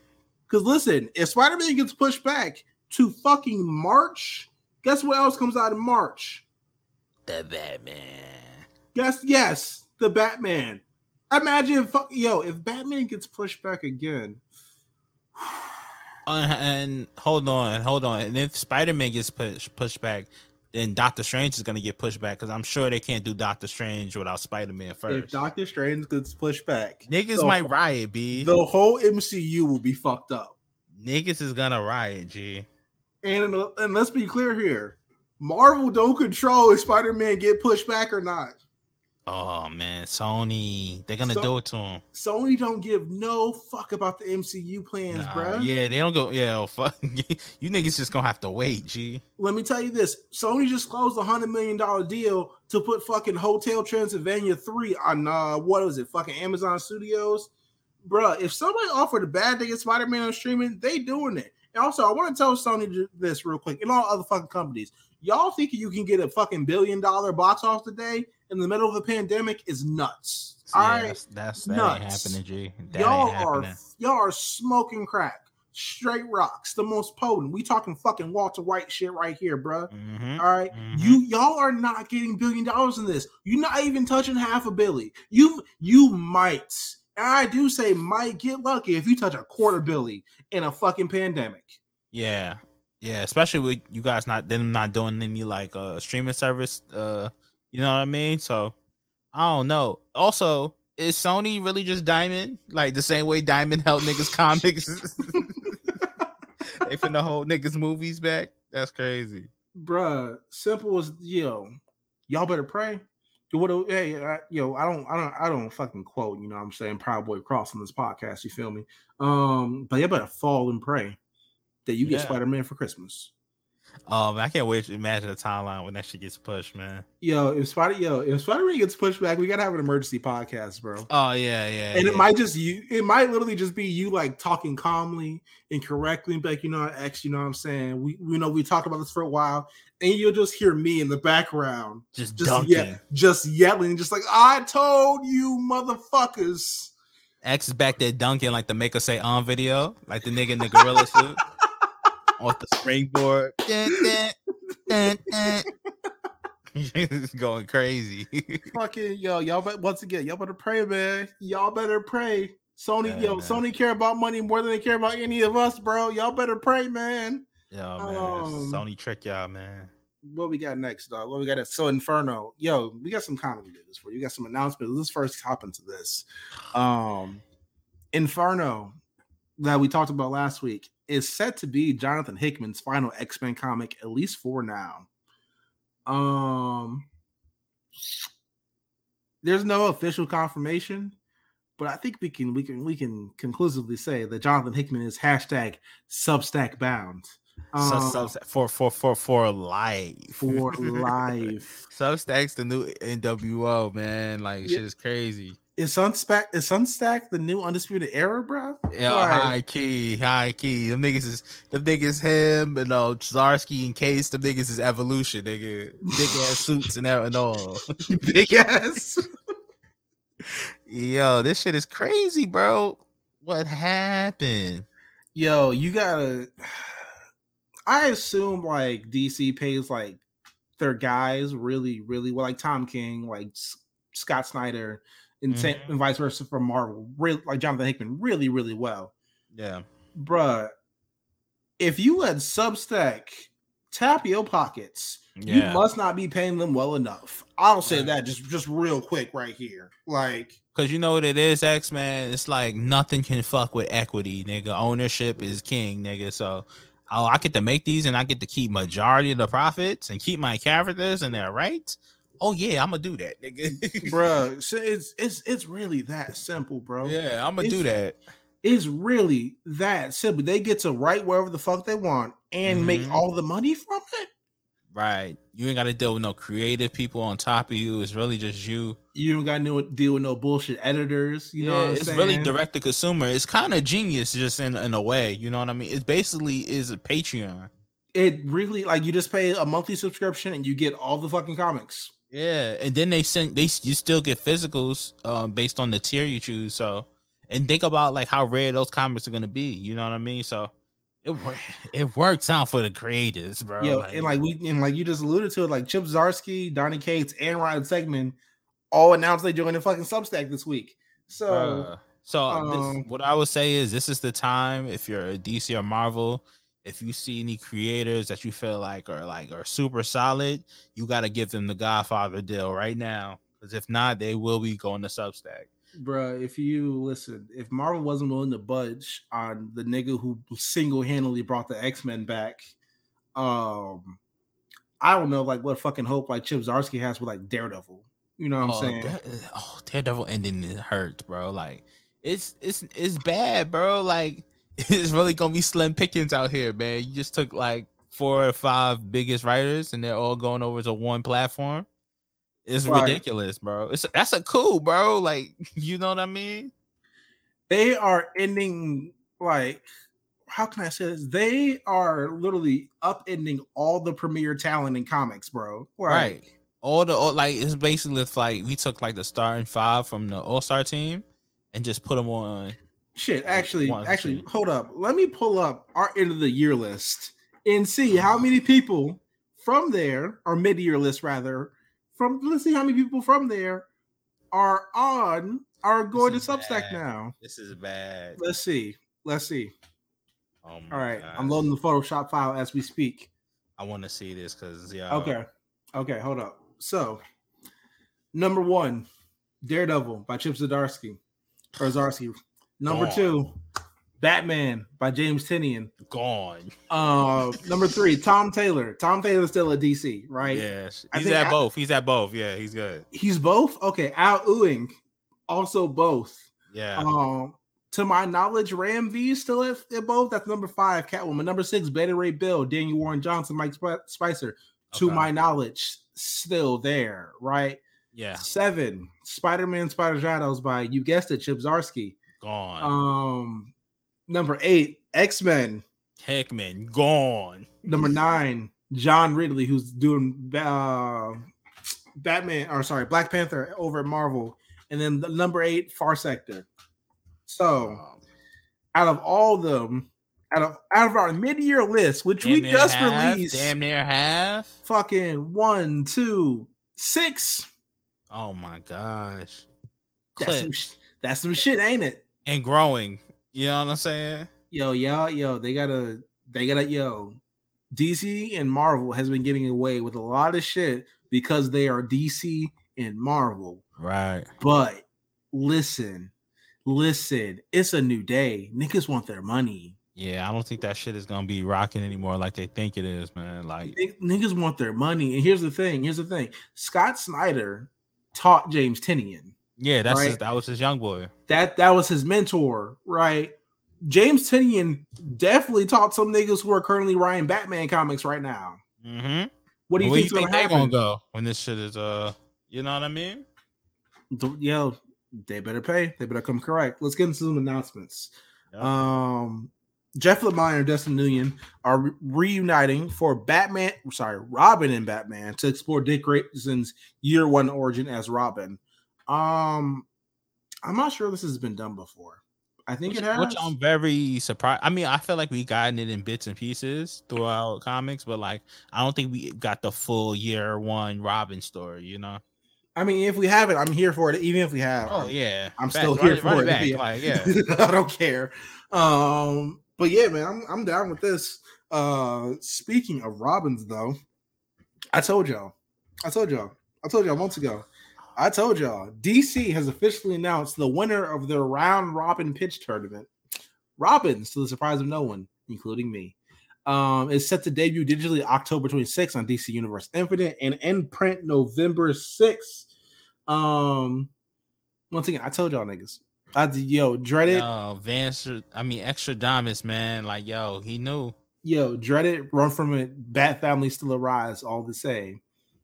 Because listen, if Spider Man gets pushed back to fucking March, guess what else comes out in March? the Batman. Guess, yes, the Batman. Imagine, if, yo, if Batman gets pushed back again. Uh, and hold on, hold on. And if Spider Man gets pushed pushed back, then Doctor Strange is gonna get pushed back because I'm sure they can't do Doctor Strange without Spider Man first. If. Doctor Strange gets pushed back, Niggas the- might riot, b. the whole MCU will be fucked up. Niggas is gonna riot, g. And, and let's be clear here Marvel don't control if Spider Man get pushed back or not. Oh man, Sony, they're gonna So- do it to him. Sony don't give no fuck about the MCU plans, Nah, bruh. yeah, they don't go. Yeah, oh, fuck. you niggas just gonna have to wait, g. Let me tell you this: Sony just closed a hundred million dollar deal to put fucking Hotel Transylvania three on uh what was it? Fucking Amazon Studios, Bruh, If somebody offered a bad day at Spider Man on streaming, they doing it. And also, I want to tell Sony this real quick, and all other fucking companies. Y'all think you can get a fucking billion dollar box office today in the middle of a pandemic is nuts. All yeah, right, that's, that's that ain't Nuts. happening, G. That y'all ain't are y'all are smoking crack, straight rocks, the most potent. We talking fucking Walter White shit right here, bruh. Mhm. All right? Mhm. you y'all are not getting billion dollars in this. You're not even touching half a billy. You you might, I do say might get lucky if you touch a quarter billy in a fucking pandemic. Yeah, yeah. Especially with you guys not them not doing any like uh streaming service. Uh, you know what I mean? So I don't know. Also, is Sony really just Diamond? Like the same way Diamond held niggas comics. they finna hold niggas movies back. That's crazy. Bruh, simple as yo, y'all better pray. What? Hey, I, yo, I don't, I don't, I don't fucking quote. You know, what I'm saying Proud Boy Cross on this podcast. You feel me? Um, but you better fall and pray that you get Yeah. Spider Man for Christmas. Oh man, I can't wait to imagine the timeline when that shit gets pushed, man. Yo, if Spider yo, if Spider Man gets pushed back, we gotta have an emergency podcast, bro. Oh yeah, yeah. and yeah. it might just you it might literally just be you like talking calmly and correctly like you know x you know what i'm saying we you know we talked about this for a while and you'll just hear me in the background just, just dunking. yeah just yelling just like i told you motherfuckers X is back there dunking like the make us say on video, like the nigga in the gorilla suit off the springboard. He's going crazy. fucking yo y'all bet once again y'all better pray man y'all better pray sony Yeah, yo man. sony care about money more than they care about any of us bro y'all better pray man Yo, man, Um, Sony trick y'all, man. what we got next, dog? What we got? At, So Inferno, yo, we got some comedy news for you. We got some announcements. Let's first hop into this. Um, Inferno that we talked about last week is set to be Jonathan Hickman's final X Men comic, at least for now. Um, there's no official confirmation, but I think we can we can we can conclusively say that Jonathan Hickman is hashtag Substack bound. So, Um, so, for for for for life. for life. Substack's the new NWO, man. Like Yeah. shit is crazy. Is Substack is Substack the new undisputed era, bro? Yeah, Like, high key, high key. The niggas is them niggas him and uh Zarsky and Cates. Them niggas is evolution, nigga. Big ass suits and and all. big ass. Yo, this shit is crazy, bro. What happened? Yo, you gotta. I assume like DC pays like their guys really, really well, like Tom King, like S- Scott Snyder, and, Mhm. and vice versa for Marvel. Really, like Jonathan Hickman, really, really well, Yeah. bruh. If you had Substack tap your pockets, you must not be paying them well enough. I'll say Yeah. that just just real quick right here. Like, Cause you know what it is, X Man. It's like nothing can fuck with equity, nigga. Ownership is king, nigga. So, oh, I get to make these, and I get to keep majority of the profits, and keep my characters and their rights. Oh yeah, I'm gonna do that, nigga. bruh, so it's it's it's really that simple, bro. yeah, I'm gonna do that. It's really that simple. They get to write wherever the fuck they want and make Mhm. all the money from it. Right. You ain't got to deal with no creative people on top of you. It's really just you. You don't got to deal with no bullshit editors. You know, Yeah, what it's saying? really direct to consumer. It's kind of genius, just in in a way. You know what I mean? It basically is a Patreon. It really like you just pay a monthly subscription and you get all the fucking comics. Yeah, and then they send they you still get physicals um based on the tier you choose. So, and think about like how rare those comics are gonna be. You know what I mean? So, it it works out for the creators, bro. Yo, and like we and like you just alluded to it, like Chip Zarsky, Donny Cates, and Ryan Stegman all announced they joined the fucking Substack this week. So Bruh. so this- um, what I would say is this is the time if you're a DC or Marvel, if you see any creators that you feel like are like are super solid, you got to give them the Godfather deal right now. Because if not, they will be going to Substack. Bruh, if you listen, if Marvel wasn't willing to budge on the nigga who single handedly brought the X Men back, um, I don't know, like what fucking hope like Chip Zarsky has with like Daredevil. You know what I'm oh, saying? Dare- oh, Daredevil ending it hurt, bro. Like it's it's it's bad, bro. Like it's really gonna be slim pickings out here, man. You just took like four or five biggest writers, and they're all going over to one platform. It's Right. ridiculous, bro. It's that's a cool, bro. Like you know what I mean? They are ending like how can I say this? They are literally upending all the premier talent in comics, bro. Like, Right. All the all, like it's basically like we took like the starting five from the All Star team and just put them on. Shit, actually, One, actually, two. hold up. Let me pull up our end of the year list and see how mm-hmm. many people from there, or mid year list rather, from let's see how many people from there are on are going to Substack bad. now. This is bad. Let's see. Let's see. Oh my All right, God. I'm loading the Photoshop file as we speak. I want to see this because yeah. Okay. Okay, hold up. So, number one, Daredevil by Chip Zdarsky or Zarsky. Number two, Batman by James Tynion. gone. Uh, number three, Tom Taylor. Tom Taylor's still at DC, right? Yes, he's at I- both. He's at both. Yeah, he's good. He's both. Okay, Al Ewing, also both. Yeah, Um, To my knowledge, Ram V still at, at both. That's number five, Catwoman. Number six, Beta Ray Bill, Daniel Warren Johnson, Mike Sp- Spicer. To Okay. my knowledge, still there, right? Yeah, Seven, Spider Man Spider Shadows by, you guessed it, Chip Zarsky. gone. Um, number eight, X Men. Hickman, gone. Number nine, John Ridley, who's doing uh, Batman, or sorry, Black Panther over at Marvel. And then the number eight, Far Sector. So, out of all of them, out of out of our mid-year list, which we damn just half, released, Damn near half. fucking one, two, six. Oh my gosh. That's some, that's some shit, ain't it? And growing. You know what I'm saying? Yo, yo, yo, they gotta, they gotta, yo. DC and Marvel has been getting away with a lot of shit because they are DC and Marvel. Right. But listen, listen, it's a new day. Niggas want their money. Yeah, I don't think that shit is gonna be rocking anymore like they think it is, man. Like, N- Niggas want their money. And here's the thing. Here's the thing. Scott Snyder taught James Tynion. Yeah, that's his, that was his young boy. That that was his mentor, right? James Tynion definitely taught some niggas who are currently writing Batman comics right now. Mm-hmm. What do you think's you think they gonna go when this shit is uh you know what I mean? Yo, they better pay. They better come correct. Let's get into some announcements. Yep. Um, Jeff Lemire and Dustin Nguyen are re- reuniting for Batman. Sorry, Robin and Batman to explore Dick Grayson's year one origin as Robin. Um, I'm not sure this has been done before. I think which, it has. which I'm very surprised. I mean, I feel like we gotten it in bits and pieces throughout comics, but like I don't think we got the full year one Robin story, you know? I mean, if we have it, I'm here for it. Even if we have, Oh yeah. I'm Facts. still here it- for run it. it back. Yeah. Like, yeah. I don't care. Um, but yeah, man, I'm I'm down with this. Uh, speaking of Robins, though, I told y'all, I told y'all, I told y'all months ago. I told y'all, DC has officially announced the winner of their round robin pitch tournament. Robins, to the surprise of no one, including me, um, is set to debut digitally October 26th on DC Universe Infinite and in print November 6th. Um, once again, I told y'all niggas. I yo dreaded Yo, Vance, I mean, extra diamonds, man. Like, yo, he knew yo dreaded run from it. Bat family still arise. All the same,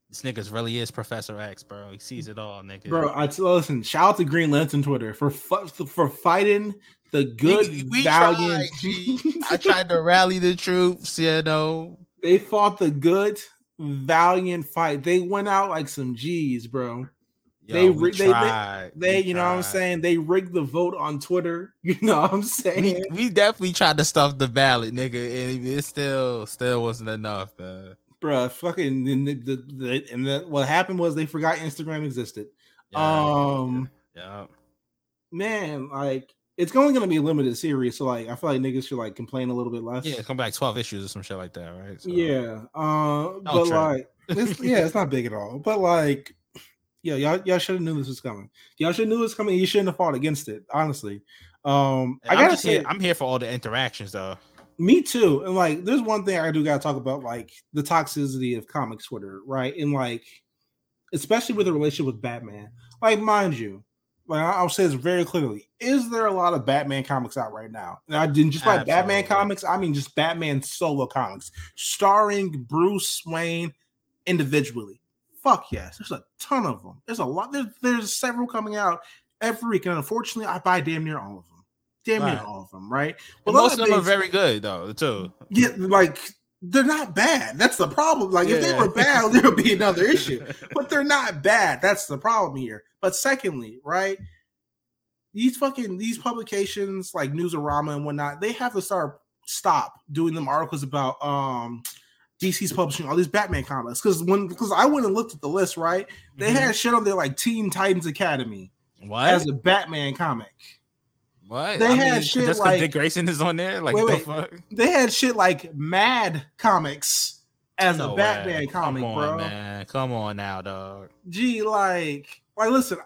this niggas really is Professor X, bro. He sees it all, nigga. bro. I t- listen. Shout out to Green Lantern Twitter for fu- for fighting the good We- we valiant. tried, G. I tried to rally the troops, you know. they fought the good valiant fight. They went out like some G's, bro. Yo, They we re- they- they- tried. They, We you know what I'm saying? They rigged the vote on Twitter. You know what I'm We, saying? we definitely tried to stuff the ballot, nigga, and it still still wasn't enough, man. Bruh, fucking and the, the, and the, what happened was they forgot Instagram existed. Yeah, Um yeah. man, like it's only gonna be a limited series, so like I feel like niggas should like complain a little bit less. Yeah, come back 12 issues or some shit like that, right? So, Yeah. Uh but trip. like it's, yeah, it's not big at all. But like yeah, y'all y'all should have knew this was coming. Y'all should have knew it was coming. You shouldn't have fought against it, honestly. Um I I'm gotta just say here, I'm here for all the interactions though. Me too. And like, there's one thing I do gotta talk about, like the toxicity of comics Twitter, right? And like, especially with the relationship with Batman. Like, mind you, like I'll say this very clearly: is there a lot of Batman comics out right now? And I didn't just like Batman comics. I mean, just Batman solo comics starring Bruce Wayne individually. Fuck yes, there's a ton of them. There's a lot. There's, there's several coming out every week, and unfortunately, I buy damn near all of them. Damn near Right. all of them, right? But most of them are very good though, too. yeah, like they're not bad. That's the problem. Like if they were bad, there would be another issue. But they're not bad. That's the problem here. But secondly, right? These fucking these publications like Newsarama and whatnot, they have to start stop doing them articles about um DC's publishing all these Batman comics. Because when because I went and looked at the list, right? They Mhm. had shit on there like Teen Titans Academy what? as a Batman comic. What? they had shit just 'cause like- Dick Grayson is on there. Like Wait, the wait. fuck? They had shit like Mad Comics as No a way. Batman comic, Come on, bro. man. Come on now, dog. Gee, like, like, listen.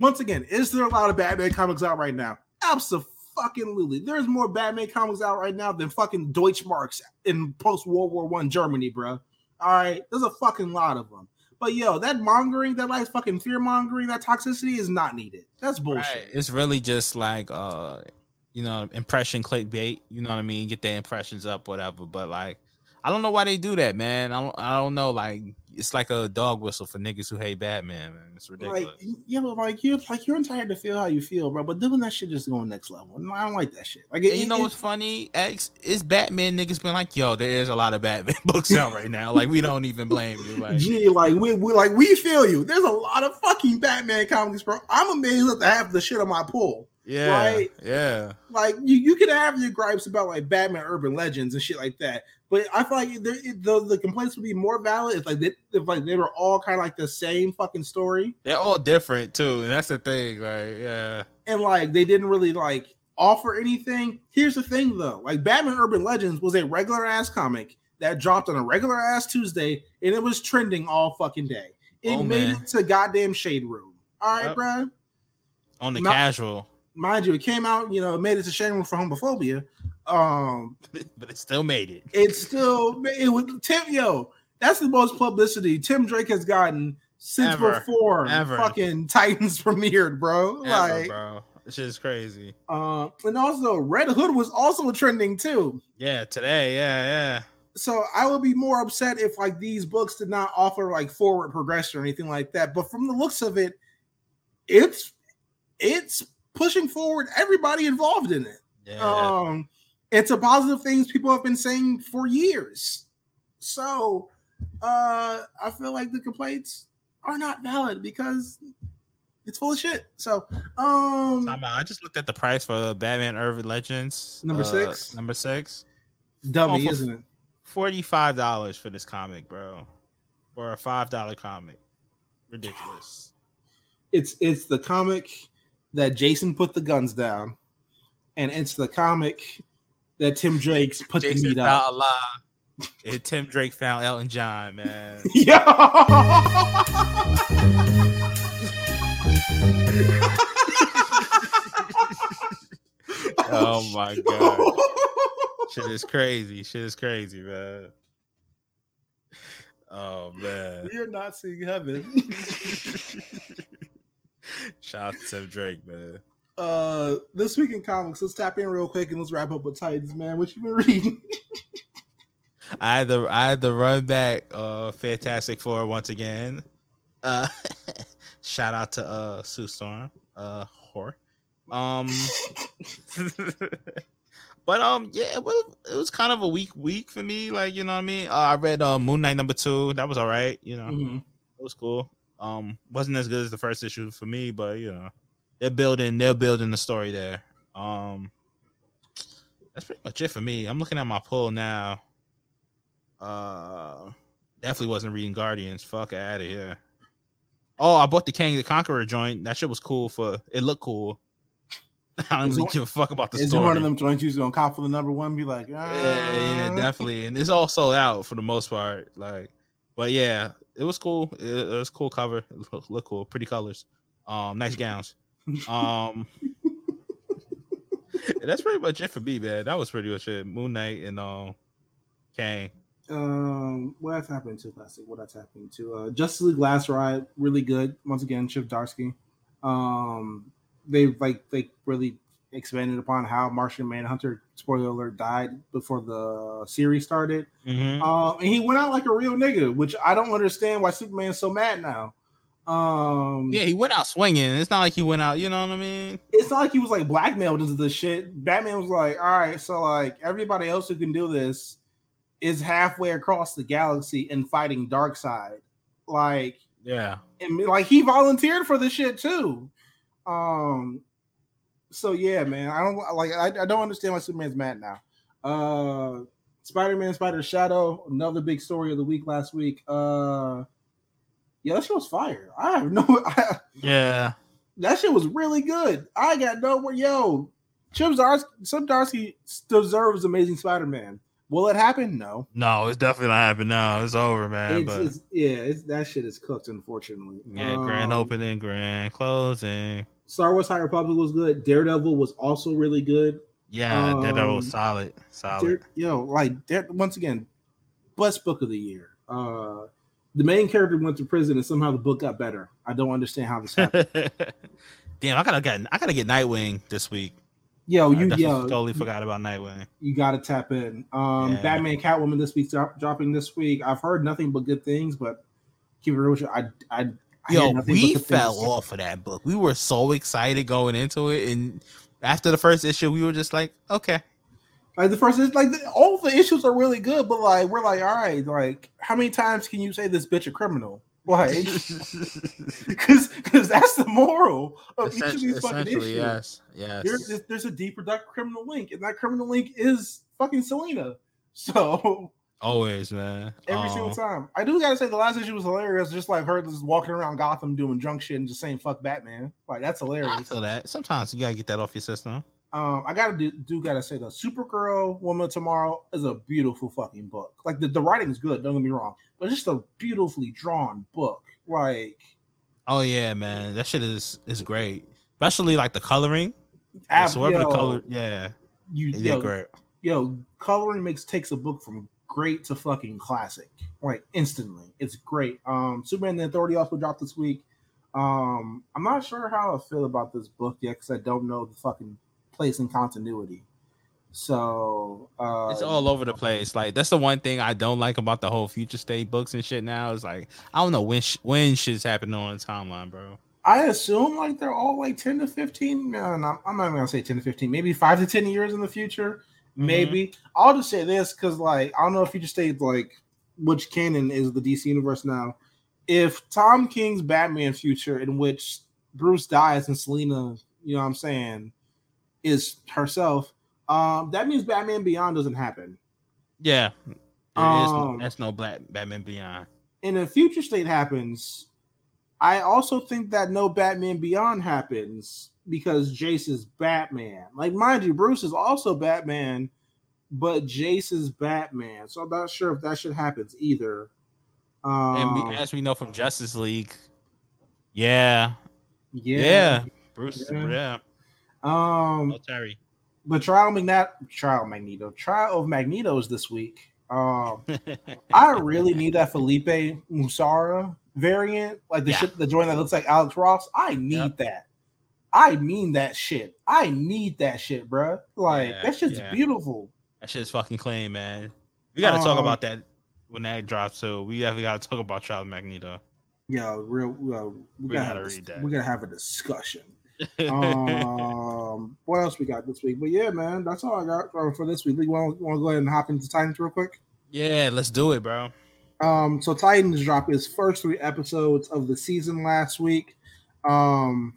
Once again, is there a lot of Batman comics out right now? Absolutely. There's more Batman comics out right now than fucking Deutschmarks in post World War One Germany, bro. All right, there's a fucking lot of them. But yo, that mongering, that like fucking fear mongering, that toxicity is not needed. That's bullshit. Right. It's really just like uh you know, impression clickbait. You know what I mean? Get the impressions up, whatever. But like, I don't know why they do that, man. I don't, I don't know. Like, it's like a dog whistle for niggas who hate Batman, man. It's ridiculous. Like, yeah, but like you, like you're entitled to feel how you feel, bro. But doing that shit just going next level. No, I don't like that shit. Like, and you know what's funny? X is Batman niggas been like, yo, there is a lot of Batman books out right now. Like, we don't even blame you. Like, Gee, like we, we like we feel you. There's a lot of fucking Batman comics, bro. I'm amazed at the half the shit on my pull. Yeah, Right. yeah. Like you, you can have your gripes about like Batman urban legends and shit like that. But I feel like the the, the complaints would be more valid if like they, if like they were all kind of like the same fucking story. They're all different too, and that's the thing. Like, yeah, and like they didn't really like offer anything. Here's the thing though, like Batman Urban Legends was a regular ass comic that dropped on a regular ass Tuesday, and it was trending all fucking day. It Oh, made man. it to goddamn Shade Room. All right, Yep. bruh. on the Ma- casual, Mind you, it came out, you know, it made it to Shade Room for homophobia. Um, but it still made it. it's still it was Tim. Yo, that's the most publicity Tim Drake has gotten since Ever. before Ever. fucking Titans premiered, bro. Ever, like, bro, this is crazy. uh, and also Red Hood was also trending too. Yeah, today, yeah, yeah. So I would be more upset if like these books did not offer like forward progression or anything like that. But from the looks of it, it's it's pushing forward everybody involved in it. Yeah, Um, it's a positive things people have been saying for years. So uh I feel like the complaints are not valid because it's full of shit. So um I just looked at the price for Batman Urban Legends Number uh, six? Number six, dummy, Oh, isn't it? forty-five dollars for this comic, bro, for a five dollar comic. Ridiculous. It's it's the comic that Jason put the guns down, and it's the comic that Tim Drake's put the meat up. Allah. And Tim Drake found Elton John, man. Yeah. oh my god. Shit is crazy. Shit is crazy, man. Oh man. You're not seeing heaven. Shout out to Drake, man. uh this week in comics, let's tap in real quick and let's wrap up with Titans, man. What you been reading? I had to I had to run back uh Fantastic Four once again. Uh shout out to uh Sue Storm, uh whore. Um but um yeah, it was, it was kind of a weak week for me, like you know what I mean? Uh, I read uh Moon Knight number 2. That was all right, you know. Mhm. It was cool. Um wasn't as good as the first issue for me, but you know. They're building they're building the story there. Um that's pretty much it for me. I'm looking at my pull now. Uh, definitely wasn't reading Guardians. Fuck out of here. Oh, I bought the King the Conqueror joint. That shit was cool. For it looked cool. I don't Is really give a fuck about the story. Is one of them joints you're gonna cop for the number one? Be like, ah. Yeah, yeah, definitely. And it's all sold out for the most part. Like, but yeah, it was cool. It, it was cool cover. Look, looked cool. Pretty colors. Um, nice gowns. Um, that's pretty much it for me, man. That was pretty much it. Moon Knight and um, Kang. Um, what that's happening to classic? What that's happening to? Uh, Justice League Last Ride, really good. Once again, Chip Darsky. Um, they like they really expanded upon how Martian Manhunter, spoiler alert, died before the series started. Mm-hmm. Um, and he went out like a real nigga, which I don't understand why Superman's so mad now. Um, Yeah, he went out swinging. It's not like he went out. You know what I mean? it's not like he was like blackmailed into this shit. Batman was like, all right, so like everybody else who can do this is halfway across the galaxy and fighting Darkseid. Like, Yeah. and like he volunteered for this shit too. Um, so yeah, man, I don't like I, I don't understand why Superman's mad now. Uh Spider-Man, Spider Shadow, another big story of the week last week. Uh yeah, that shit was fire. I have no I, Yeah. that shit was really good. I got nowhere. Yo, Chip Zdarsky, Chip Zdarsky deserves Amazing Spider-Man. Will it happen? No. No, it's definitely not happening now. It's over, man. It's, but it's, yeah, it's, that shit is cooked. Unfortunately. yeah, grand Um, opening, grand closing. Star Wars High Republic was good. Daredevil was also really good. Yeah, that that was um, solid. Solid. Dare, yo, like Dare, once again, best book of the year. Uh the main character went to prison and somehow the book got better. I don't understand how this happened. Damn, I gotta get I gotta get Nightwing this week. Yo, you yo, totally forgot about Nightwing. you gotta tap in. Um, Yeah. Batman, Catwoman this week drop, dropping this week. I've heard nothing but good things, but keep it real with you, I, I, Yo, we fell off of that book. We were so excited going into it, and after the first issue, we were just like, okay, Like the first, is like the, all the issues are really good, but like we're like, all right, like how many times can you say this bitch a criminal? Like, because because that's the moral of each of these fucking issues. yes, yes. There's there's- there's a deeper dark criminal link, and that criminal link is fucking Selina. So Always, man. every Um, single time, I do gotta say the last issue was hilarious. Just like her just walking around Gotham doing drunk shit and just saying "fuck Batman." Like that's hilarious. I feel that. Sometimes you gotta get that off your system. Um, I gotta do, do gotta say the Supergirl Woman of Tomorrow is a beautiful fucking book. Like the, the writing is good, don't get me wrong, but it's just a beautifully drawn book. Like Oh yeah, man, that shit is is great. Especially like the coloring. ab- so whatever the color, yeah, you yo, did great. yo, coloring makes takes a book from great to fucking classic, like instantly. It's great. Um, Superman the Authority also dropped this week. Um, I'm not sure how I feel about this book yet because I don't know the fucking place in continuity. So uh, It's all over the place. Like that's the one thing I don't like about the whole future state books and shit. Now is like I don't know when sh- when shit's happening on the timeline, bro. I assume like they're all like 10 to 15. No, no, I'm not even gonna say 10 to 15, maybe five to 10 years in the future. Mm-hmm. Maybe I'll just say this because like I don't know if you just state like which canon is the DC universe now. If Tom King's Batman future in which Bruce dies and Selina, you know what I'm saying, is herself, um, that means Batman Beyond doesn't happen. Yeah, is no, Um, that's no Black Batman Beyond. and a future state happens, I also think that no Batman Beyond happens because Jace is Batman. Like, mind you, Bruce is also Batman, but Jace is Batman. So I'm not sure if that shit happens either. Um, and we, as we know from Justice League, yeah, yeah. yeah, Bruce, Yeah. yeah, Um, oh, Terry. but Trial Magneto, Trial Magneto, Trial of Magnetos this week. Um, I really need that Felipe Massafera variant, like the Yeah. shit, the joint that looks like Alex Ross. I need Yep. that. I mean that shit. I need that shit, bruh. Like Yeah, that shit's yeah. beautiful. that shit's fucking clean, man. We got to talk Um, about that when that drops. So we definitely got to talk about Child Magneto. Yeah, real. Yo, we, We gotta, gotta have a- that. We gotta have a discussion. um, what else we got this week? But yeah, man, that's all I got for, for this week. You want to go ahead and hop into Titans real quick? yeah, let's do it, bro. Um, so Titans dropped his first three episodes of the season last week. Um,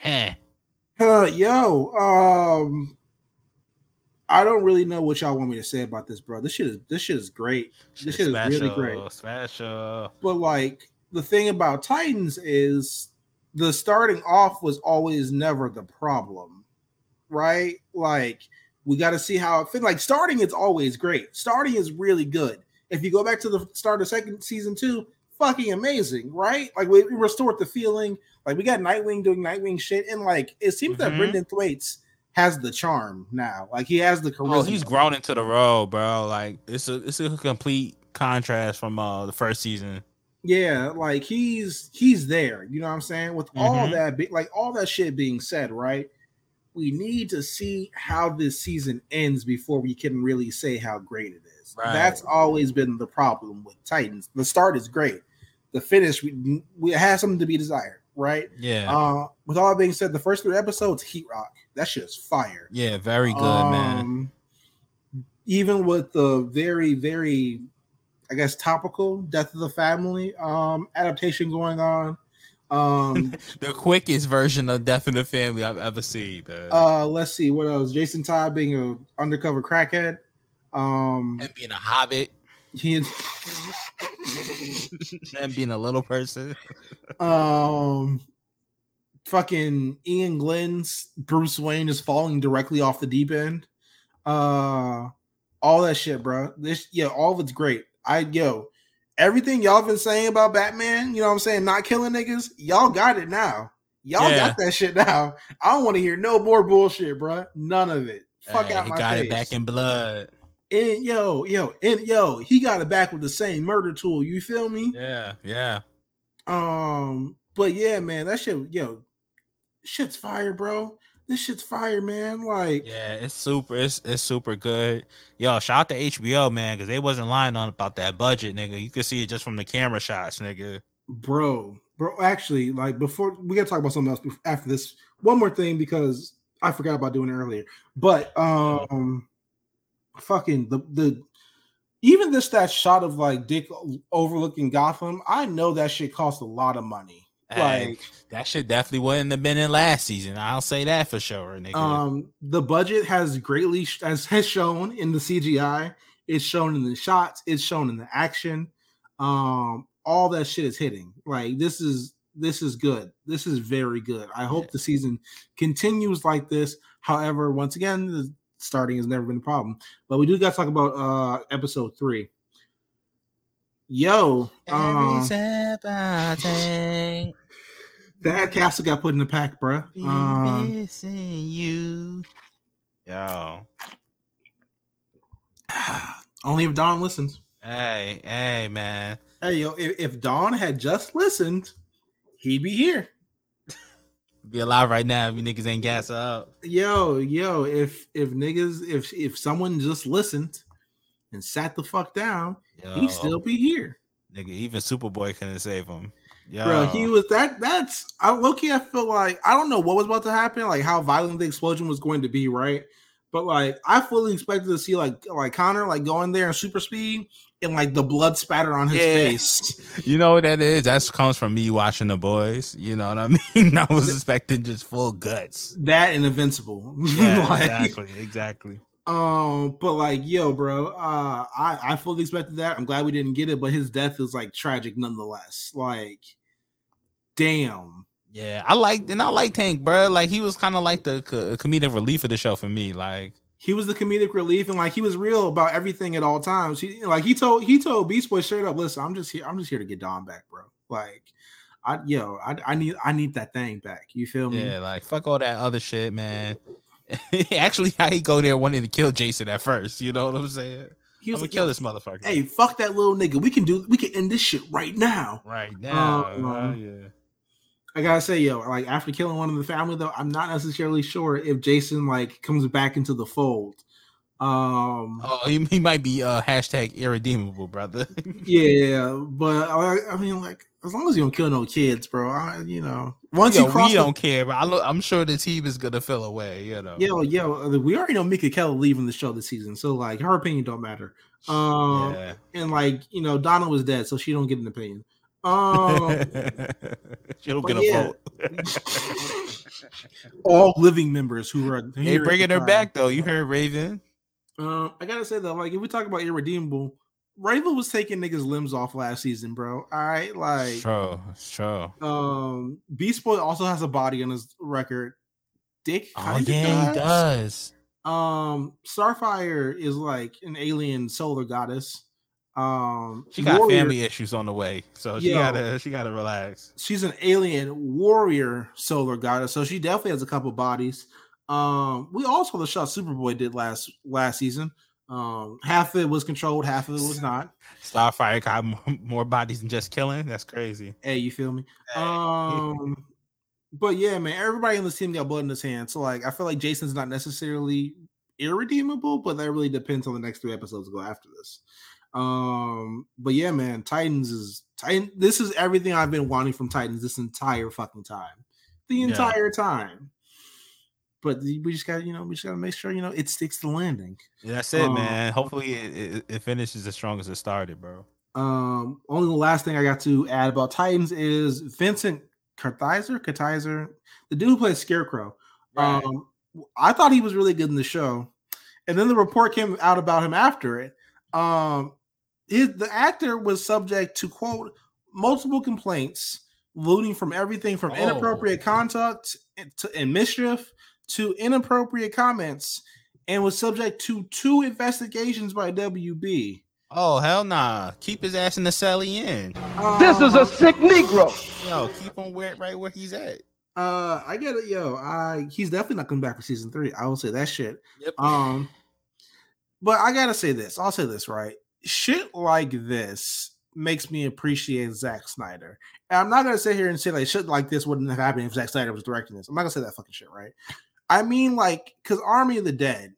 Heh. uh, yo, um, I don't really know what y'all want me to say about this, bro. This shit is this shit is great, This shit is really great. Special. but like the thing about Titans is the starting off was always never the problem, right? Like we got to see how it fit. Like starting is always great. Starting is really good. If you go back to the start of second season two, fucking amazing, right? Like we, we restored the feeling. Like we got Nightwing doing Nightwing shit, and like it seems that Mhm. Brenton Thwaites has the charm now. Like he has the charisma. Oh, he's grown into the role, bro. Like it's a it's a complete contrast from uh the first season. Yeah, like he's he's there. You know what I'm saying? With all Mhm. that, be- like all that shit being said, right? We need to see how this season ends before we can really say how great it is. Right. That's always been the problem with Titans. The start is great. The finish, we, we has something to be desired, right? Yeah, Uh, with all that being said, the first three episodes, Heat Rock, that shit's fire. yeah, very good, man. Um, Even with the very, very, I guess, topical Death of the Family um, adaptation going on. Um, The quickest version of Death in the Family I've ever seen. Man. uh, let's see what else. Jason Todd being a undercover crackhead. Um, and being a hobbit, he, and being a little person. um, fucking Iain Glen's Bruce Wayne is falling directly off the deep end. Uh, all that shit, bro. This, yeah, all of it's great. I, yo, everything y'all been saying about Batman, you know what I'm saying, not killing niggas, y'all got it now. Y'all Yeah. got that shit now. I don't want to hear no more bullshit, bro. None of it. Fuck out he my got face. it back in blood. And yo, yo, and yo, he got it back with the same murder tool. You feel me? Yeah, yeah. Um, but yeah, man, that shit, yo, shit's fire, bro. this shit's fire, man. Like, Yeah, it's super. It's it's super good. Yo, shout out to HBO man, because they wasn't lying on about that budget, nigga. You can see it just from the camera shots, nigga. bro, bro. Actually, like before we gotta talk about something else after this. One more thing because I forgot about doing it earlier. But um, fucking the the even this that shot of like Dick overlooking Gotham. I know that shit cost a lot of money. Hey, Like, that shit definitely wouldn't have been in last season. I'll say that for sure, nigga. um, the budget has greatly as has, shown in the CGI. It's shown in the shots. It's shown in the action. Um, all that shit is hitting. Like this is this is good. This is very good. I hope the season continues like this. However, once again, the starting has never been a problem. But we do got to talk about uh episode three. Yo, um, step I take, that castle got put in the pack, bruh. be Um, missing you. Yo, only if Dawn listens. hey, hey, man. Hey, yo, if, if Dawn had just listened, he'd be here. Be alive right now if you niggas ain't gas up. Yo, yo, if if niggas, if if someone just listened and sat the fuck down, Yo, he'd still be here. nigga. Even Superboy couldn't save him. Yo, Bro, he was that that's I low-key, I feel like I don't know what was about to happen, like how violent the explosion was going to be, right? But like I fully expected to see like like Connor like going there in super speed and like the blood spatter on his Yeah. face. You know what that is? That comes from me watching the boys. You know what I mean? I was expecting just full guts. That and Invincible. Yeah, Like, exactly, exactly. Um, but like, yo, bro, uh, I I fully expected that. I'm glad we didn't get it, but his death is like tragic nonetheless. Like, damn. Yeah, I like and I like Hank, bro. Like he was kind of like the co- comedic relief of the show for me. Like, He was the comedic relief, and like he was real about everything at all times. He like he told he told Beast Boy straight up, "Listen, I'm just here. I'm just here to get Dawn back, bro. Like, I yo, I, I need I need that thing back. You feel me? yeah, like fuck all that other shit, man. Actually, how he go there wanting to kill Jason at first. You know what I'm saying? He I'm was gonna like, kill this motherfucker. Hey, fuck that little nigga. We can do. We can end this shit right now. right now. Um, uh, yeah. I gotta say, yo, like after killing one of the family, though, I'm not necessarily sure if Jason like comes back into the fold. Um, Oh, he, he might be uh hashtag irredeemable, brother. yeah, but I, I mean, like as long as you don't kill no kids, bro, I, you know, once Yo, you cross, we the- don't care, but I look, I'm sure the team is gonna fill away. You know. yo, yo, we already know Minka Kelly leaving the show this season, so like her opinion don't matter. Um, yeah. and like you know, Donna was dead, so she don't get an opinion. Um, she don't get a yeah. vote. all living members who are They bringing her time. back though. You heard Raven. Um, I gotta say though, like if we talk about irredeemable, Raven was taking niggas' limbs off last season, bro. All right, like True, true. um, Beast Boy also has a body on his record. Dick, Oh yeah, he does. Um, Starfire is like an alien solar goddess. Um, She got Warrior- family issues on the way, so she Yo. gotta she gotta relax. She's an alien warrior solar goddess, so she definitely has a couple bodies. Um, we also the shot Superboy did last last season. Um, half of it was controlled, half of it was not. Starfire got more, more bodies than just killing. That's crazy. Hey, you feel me? Um, but yeah, man, everybody in this team got blood in his hand. So like, I feel like Jason's not necessarily irredeemable, but that really depends on the next three episodes to go after this. Um, but yeah, man, Titans is Titan. This is everything I've been wanting from Titans this entire fucking time, the Yeah. entire time. But we just got, you know, we just got to make sure, you know, it sticks to landing. Yeah, that's it, Um, man. Hopefully it, it, it finishes as strong as it started, bro. Um, only the last thing I got to add about Titans is Vincent Kartheiser, Kartheiser, the dude who plays Scarecrow. Right. Um, I thought he was really good in the show, and then the report came out about him after it. Um, his, the actor was subject to quote multiple complaints, looting from everything from Oh. inappropriate conduct and, to, and mischief to inappropriate comments, and was subject to two investigations by WB. Oh hell nah! Keep his ass in the celly in. This is a sick Negro. Yo, keep him where right where he's at. Uh, I get it, yo. I he's definitely not coming back for season three. I will say that shit. Yep. Um, but I gotta say this. I'll say this right. Shit like this makes me appreciate Zack Snyder. And I'm not gonna sit here and say like shit like this wouldn't have happened if Zack Snyder was directing this. I'm not gonna say that fucking shit, right? I mean, like, because Army of the Dead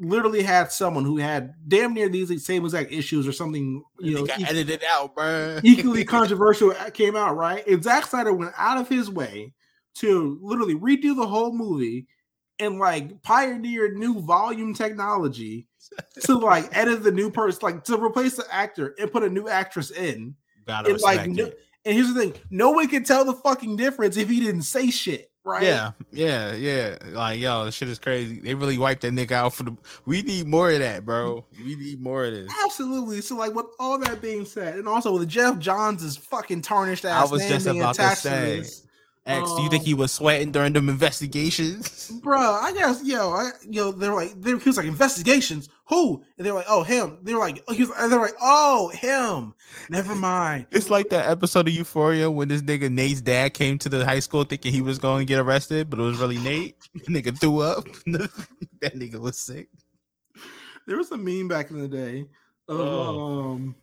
literally had someone who had damn near these same exact issues or something, you know, got e- edited out, bro. equally controversial uh, came out, right? And Zack Snyder went out of his way to literally redo the whole movie and like pioneer new volume technology to like edit the new person, like to replace the actor and put a new actress in. Gotta And like, no, and here's the thing: no one can tell the fucking difference if he didn't say shit, right? Yeah, yeah, yeah. Like, yo, this shit is crazy. They really wiped that nigga out for the. We need more of that, bro. We need more of this. Absolutely. So, like, with all that being said, and also with Geoff Johns' fucking tarnished I ass was name just about to say. this, X, do you think Um, he was sweating during them investigations? bro. I guess yo, I, yo, they're like, they're, he was like investigations. Who? And they're like, oh, him. They're like, oh, he was, and they're like, oh, him. Never mind. It's like that episode of Euphoria when this nigga Nate's dad came to the high school thinking he was going to get arrested, but it was really Nate. nigga threw up. that nigga was sick. There was a meme back in the day. Of, Oh. um,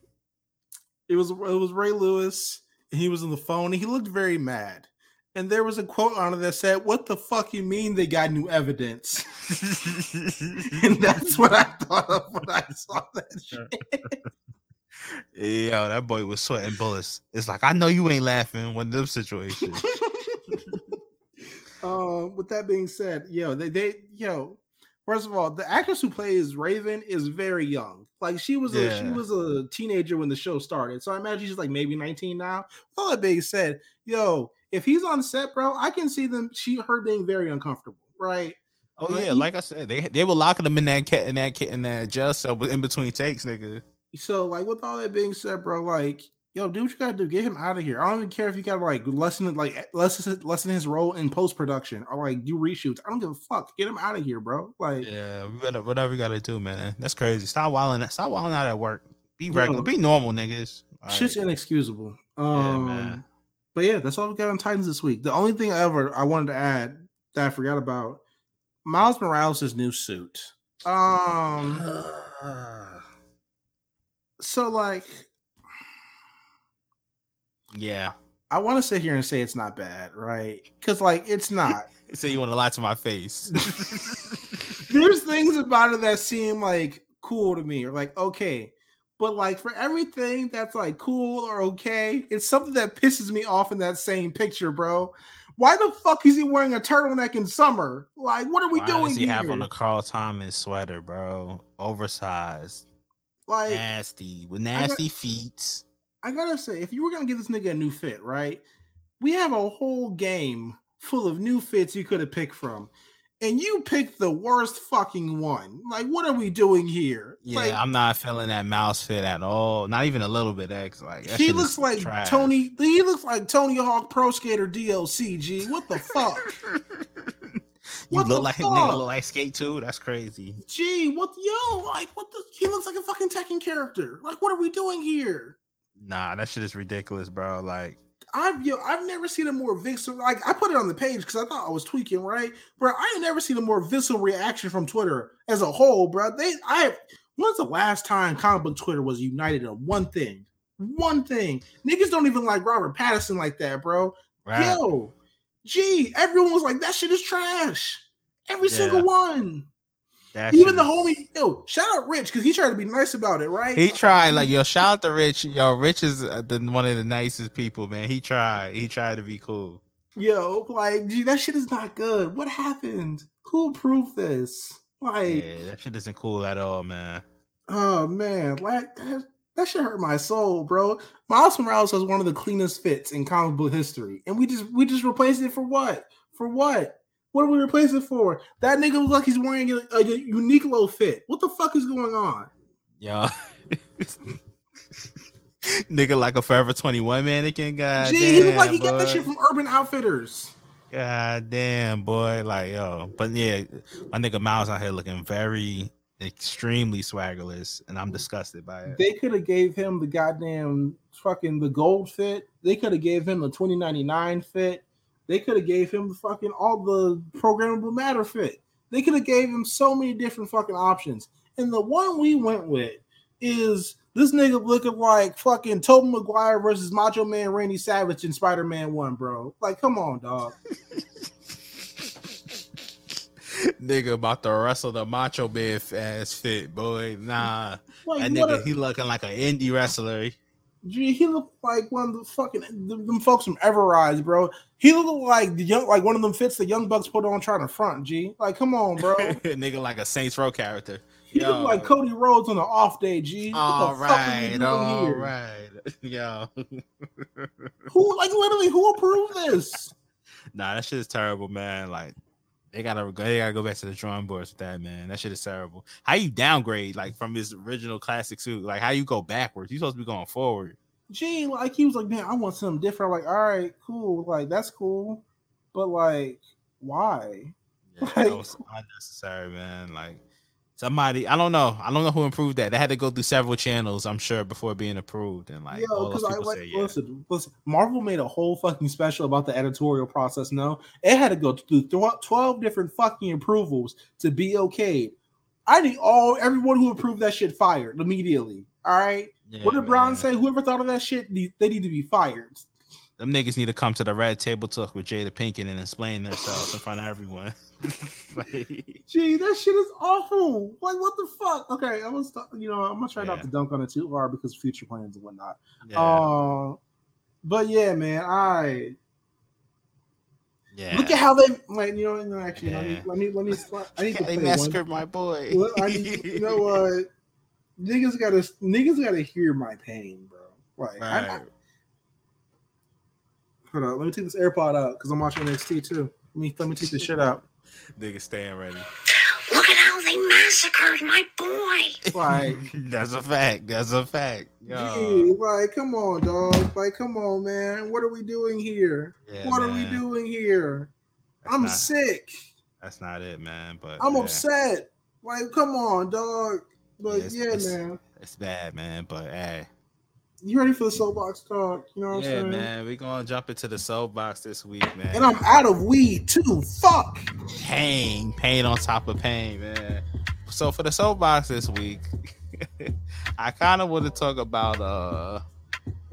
it was it was Ray Lewis, and he was on the phone, and he looked very mad. And there was a quote on it that said, "What the fuck you mean they got new evidence?" and that's what I thought of when I saw that shit. Yo, that boy was sweating bullets. It's like I know you ain't laughing when them situations. um, with that being said, yo, they they yo, first of all, the actress who plays Raven is very young. Like she was a she was a teenager when the show started. So I imagine she's like maybe 19 now. With all that being said, yo, if he's on set, bro, I can see them she her being very uncomfortable, right? Oh Like, yeah, like I said, they they were locking him in that cat in that in that jail cell in between takes, nigga. So, like, with all that being said, bro, like, yo, do what you gotta do. Get him out of here. I don't even care if you gotta like lessen it, like lessen lessen his role in post production or like do reshoots. I don't give a fuck. Get him out of here, bro. Like, Yeah, whatever we gotta do, man. That's crazy. Stop wilding. Stop wilding out at work. Be regular. Be normal, niggas. All shit's right. inexcusable. Yeah, Um, man. But yeah, that's all we got on Titans this week. The only thing ever I wanted to add that I forgot about Miles Morales' new suit. Um, so like, yeah. I want to sit here and say it's not bad, right? Because like, it's not. So you want to lie to my face? there's things about it that seem like cool to me or like okay but like for everything that's like cool or okay it's something that pisses me off in that same picture bro. Why the fuck is he wearing a turtleneck in summer? Like what are we Why doing does he here have on a Carl Thomas sweater, bro? Oversized, like nasty, with nasty feet. i gotta say if you were gonna give this nigga a new fit right we have a whole game full of new fits you could have picked from and you picked the worst fucking one like what are we doing here Yeah, like, I'm not feeling that mouse fit at all. Not even a little bit. X like he looks like trash. Tony. He looks like Tony Hawk Pro Skater DLC. G, what the fuck? you What look like nigga fuck? look like skate too. That's crazy. Gee, what? Yo, like what the? He looks like a fucking Tekken character. Like, what are we doing here? Nah, that shit is ridiculous, bro. Like, I've yo, I've never seen a more visceral. Like, I put it on the page because I thought I was tweaking, right? Bro, I ain't never seen a more visceral reaction from Twitter as a whole, bro. They, I. When's the last time comic book Twitter was united on one thing? One thing. Niggas don't even like Robert Pattinson like that, bro. right? Yo, gee, everyone was like, that shit is trash. Every Yeah. single one. That Even shit the homie, yo, shout out Rich, because he tried to be nice about it, right? He tried, like, yo, shout out to Rich. Yo, Rich is uh, the, one of the nicest people, man. He tried. He tried to be cool. Yo, like, gee, that shit is not good. What happened? Who approved this? Like, Yeah, that shit isn't cool at all, man. oh man, like that, that should hurt my soul, bro. Miles Morales has one of the cleanest fits in comic book history, and we just we just replaced it for what? For what? What do we replace it for? That nigga looks like he's wearing a, a Uniqlo fit. What the fuck is going on? Yeah. Nigga like a Forever 21 mannequin, god Gee, he look like he damn, got that shit from Urban Outfitters. God damn, boy. Like, yo. But yeah, my nigga Miles out here looking very extremely swaggerless, and I'm disgusted by it. They could have gave him the goddamn fucking the gold fit. They could have gave him the 2099 fit. They could have gave him the fucking all the programmable matter fit. They could have gave him so many different fucking options. And the one we went with is this nigga looking like fucking Tobey Maguire versus Macho Man Randy Savage in Spider-Man 1, bro. Like, come on, dog. nigga about to wrestle the Macho Man ass fit, boy. Nah, Like, that nigga, a- he looking like an indie wrestler. Gee, he looked like one of the fucking them, folks from Everrise, bro. He looked like the young, like one of them fits the young bucks put on trying to front. G, like, come on, bro. nigga like a Saints Row character. He Yo. looked like Cody Rhodes on an off day. G, All the fuck are you doing all here? right, yo. Who, like, literally, who approved this? Nah, that shit is terrible, man. Like they gotta they gotta go back to the drawing boards with that, man. That shit is terrible. How you downgrade like from his original classic suit? Like how you go backwards? You supposed to be going forward. Gee, like he was like, man, I want something different. I'm like, all right, cool, like that's cool, but like, why? Yeah, Like- that was unnecessary, man. Like somebody, I don't know. I don't know who improved that. They had to go through several channels, I'm sure, before being approved. And like Yo, all those people say, yeah. listen, listen. Marvel made a whole fucking special about the editorial process. No, it had to go through twelve different fucking approvals to be okay. I need all everyone who approved that shit fired immediately. All right. Yeah, what did Brown man. say? Whoever thought of that shit, they need to be fired. Them niggas need to come to the red table talk with Jada Pinkett and explain themselves in front of everyone. Like, Gee, that shit is awful. Like, what the fuck? Okay, I'm gonna stop. You know, I'm gonna try not to dunk on it too hard because future plans and whatnot. yeah, Uh, but yeah, man, I yeah. look at how they like. You know, no, actually, let me let me let me. I need to they massacred my boy. I need, you know what? Niggas gotta niggas gotta hear my pain, bro. Like, I, I, Right. Hold on, let me take this AirPod out because I'm watching NXT too. Let me let me take this shit out. Nigga staying ready. Look at how they massacred my boy. Like, That's a fact. That's a fact. Yo. gee, like, come on, dog. Like, come on, man. What are we doing here? Yeah, what are we doing here? That's I'm not, sick. That's not it, man. But I'm yeah, upset. Like, come on, dog. But Yes, yeah, yes. man. It's bad, man. But hey, You ready for the soapbox talk? You know what I'm yeah, saying? man. We gonna jump into the soapbox this week, man. And I'm out of weed too. Fuck. pain, pain on top of pain, man. So for the soapbox this week, I kind of want to talk about uh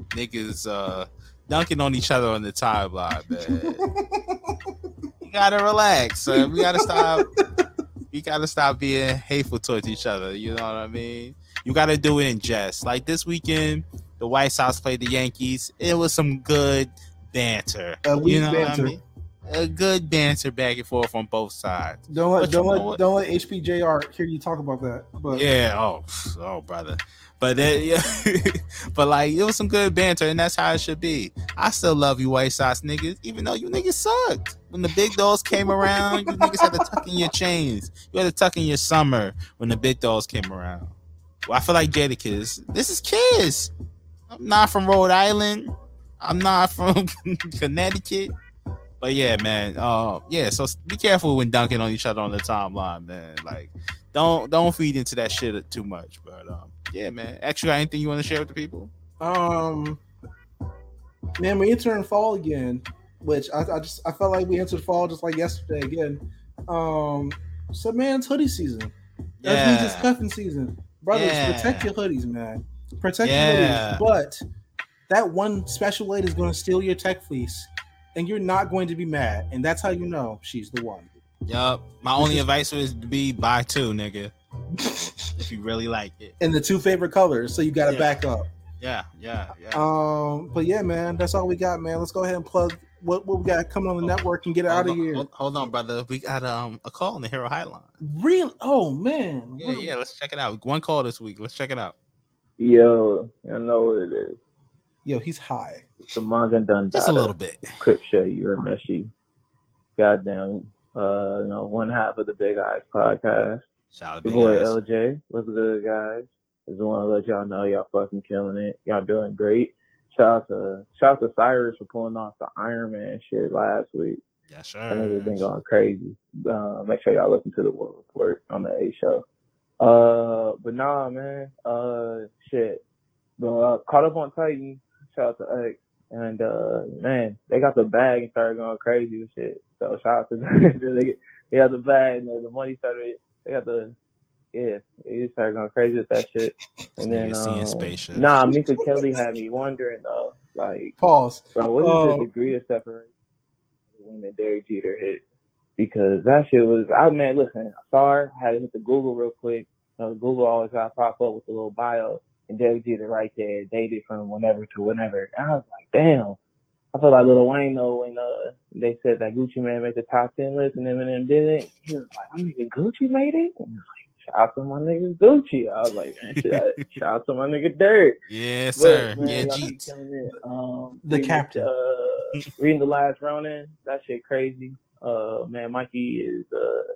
niggas uh dunking on each other on the timeline, man. you gotta relax, son. We gotta stop. We gotta stop being hateful towards each other. You know what I mean? You gotta do it in jest. Like this weekend, the White Sox played the Yankees. It was some good banter. A you know banter. what I mean? A good banter back and forth on both sides. Don't let But don't let what? don't let HPJR hear you talk about that. But Yeah. Oh, oh, brother. But then, yeah, but like it was some good banter, and that's how it should be. I still love you, White Sox niggas, even though you niggas sucked. When the big dogs came around, you niggas had to tuck in your chains. You had to tuck in your summer when the big dogs came around. Well, I feel like Jadakiss. This is Kiss. I'm not from Rhode Island. I'm not from Connecticut. But yeah, man. Uh, yeah. So be careful when dunking on each other on the timeline, man. Like, don't don't feed into that shit too much. But um, yeah, man. Actually, got anything you want to share with the people? um, man, we entering fall again, which I, I just I felt like we entered fall just like yesterday again. Um, so man, it's hoodie season. That means it's cuffing season, brothers. Yeah. Protect your hoodies, man. Protect Yeah. your hoodies. But that one special lady is going to steal your tech fleece, and you're not going to be mad, and that's how you know she's the one. Yup. My only advice is to be buy two, nigga. if you really like it. And the two favorite colors, so you got to Yeah. back up. Yeah, yeah, yeah. Um, but yeah, man, that's all we got, man. Let's go ahead and plug what, what we got coming on the network and get out of on- here. Hold, hold on, brother. We got um a call on the Hero Highline. Real? Oh man, Yeah, yeah. Let's check it out. One call this week. Let's check it out. Yo, I know what it is. Yo, he's high. It's the manga done Just a little bit. Crip show. You're a messy. Goddamn. Uh, you know, one half of the Big Eyes podcast. Shout out Your to boy Big Eyes. LJ. What's good, guys? Just want to let y'all know y'all fucking killing it. Y'all doing great. Shout out to shout out to Cyrus for pulling off the Iron Man shit last week. Yeah, I sure. think it's been going crazy. Uh, make sure y'all listen to the World Report on the A show. Uh, but nah, man. Uh, shit. But, uh, caught up on Titan. Shout out to X. And uh, man, they got the bag and started going crazy with shit. So shout out to them. they, they got the bag and the money started. They got the yeah. They started going crazy with that shit. And then Nigga seeing um, spaceships. nah, Minka Kelly had me wondering though, like Pause. Bro, what is the degree of separation when the Derek Jeter hit? because that shit was. I man, listen, I saw her, had to hit the Google real quick. You know, Google always got to pop up with a little bio, and Derek Jeter right there, dated from whenever to whenever. And I was like, damn. I feel like Lil Wayne though when uh, they said that Gucci Mane made the top ten list and Eminem didn't. He was like, "I'm nigga Gucci made it." And I was like, shout out to my nigga Gucci. I was like, man, shout, shout out to my nigga Dirk. Yeah, But, sir. man, yeah, y'all be Jeets. killing it. Um, The reading captain. Uh, reading the last Ronin, that shit crazy. Uh, man, Mikey is uh,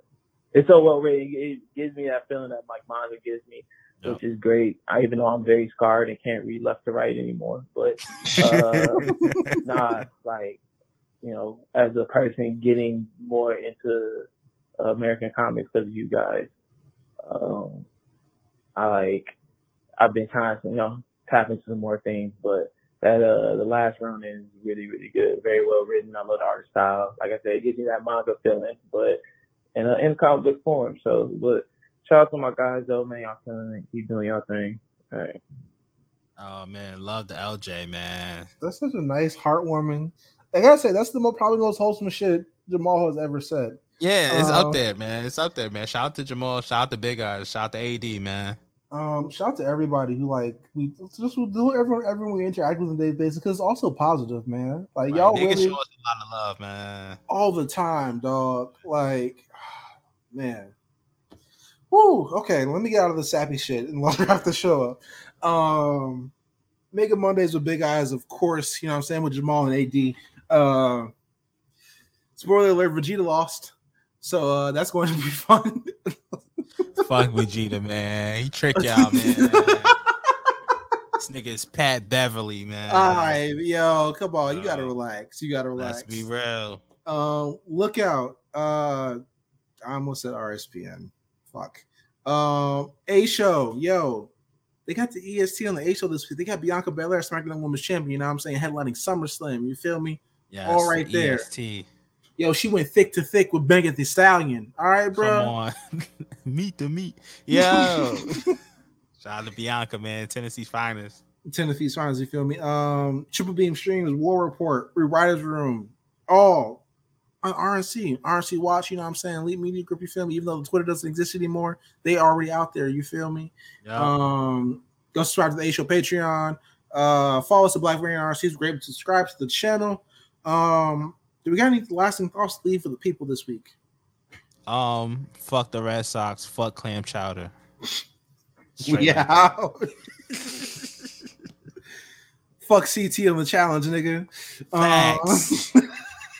it's so well written. It gives me that feeling that Mike manga gives me, Yep. which is great. I even though I'm very scarred and can't read left to right anymore, but uh, nah, like you know, as a person getting more into American comics because of you guys, um, I like I've been trying to you know tap into some more things, but that uh the last Ronin is really really good, very well written. I love the art style. Like I said, it gives me that manga feeling, but in a in comic book form. So, but shout out to my guys though, man. Y'all killing it. Keep doing your thing. All right. Oh man, love the LJ man. That's such a nice, heartwarming. I gotta say, that's the most probably most wholesome shit Jamal has ever said. Yeah, it's Uh, up there, man. It's up there, man. Shout out to Jamal. Shout out to Big Eyes. Shout out to AD, man. Um, shout out to everybody who like we just will do everyone everyone we interact with on a daily basis because it's also positive, man. Like y'all really show us a lot of love, man. all the time, dog. Like, man. Woo. Okay, let me get out of the sappy shit and let have to show up. Um, Mega Mondays with Big Eyes, of course. You know what I'm saying with Jamal and AD. Uh, spoiler alert: Vegeta lost, so uh, that's going to be fun. Fuck Vegeta, man. He tricked y'all, man. this nigga is Pat Beverly, man. All right, yo, come on, you gotta relax. You gotta relax. Let's be real. Um, look out. Uh, I almost said RSPN. Fuck. Um, A show, yo. They got the EST on the A show this week. They got Bianca Belair SmackDown Women's Champion. You know what I'm saying? Headlining SummerSlam. You feel me? Yes, All right the there. EST. Yo, she went thick to thick with Megan Thee Stallion. All right, bro. Come on. meet the meat. Yo. Shout out to Bianca, man. Tennessee's finest. Tennessee's finest. You feel me? Um, Triple Beam Streams, War Report, Rewriters Room, all on RNC, RNC Watch. You know what I'm saying? Elite Media Group. You feel me? Even though the Twitter doesn't exist anymore, they already out there. You feel me? Yo. Um, go subscribe to the A Show Patreon. Uh, follow us at Black Variant RNC. It's great to subscribe to the channel. Um, do we got any lasting thoughts to leave for the people this week? um, fuck the Red Sox. Fuck clam chowder. Yeah. Fuck CT on the challenge, nigga. Uh, Facts.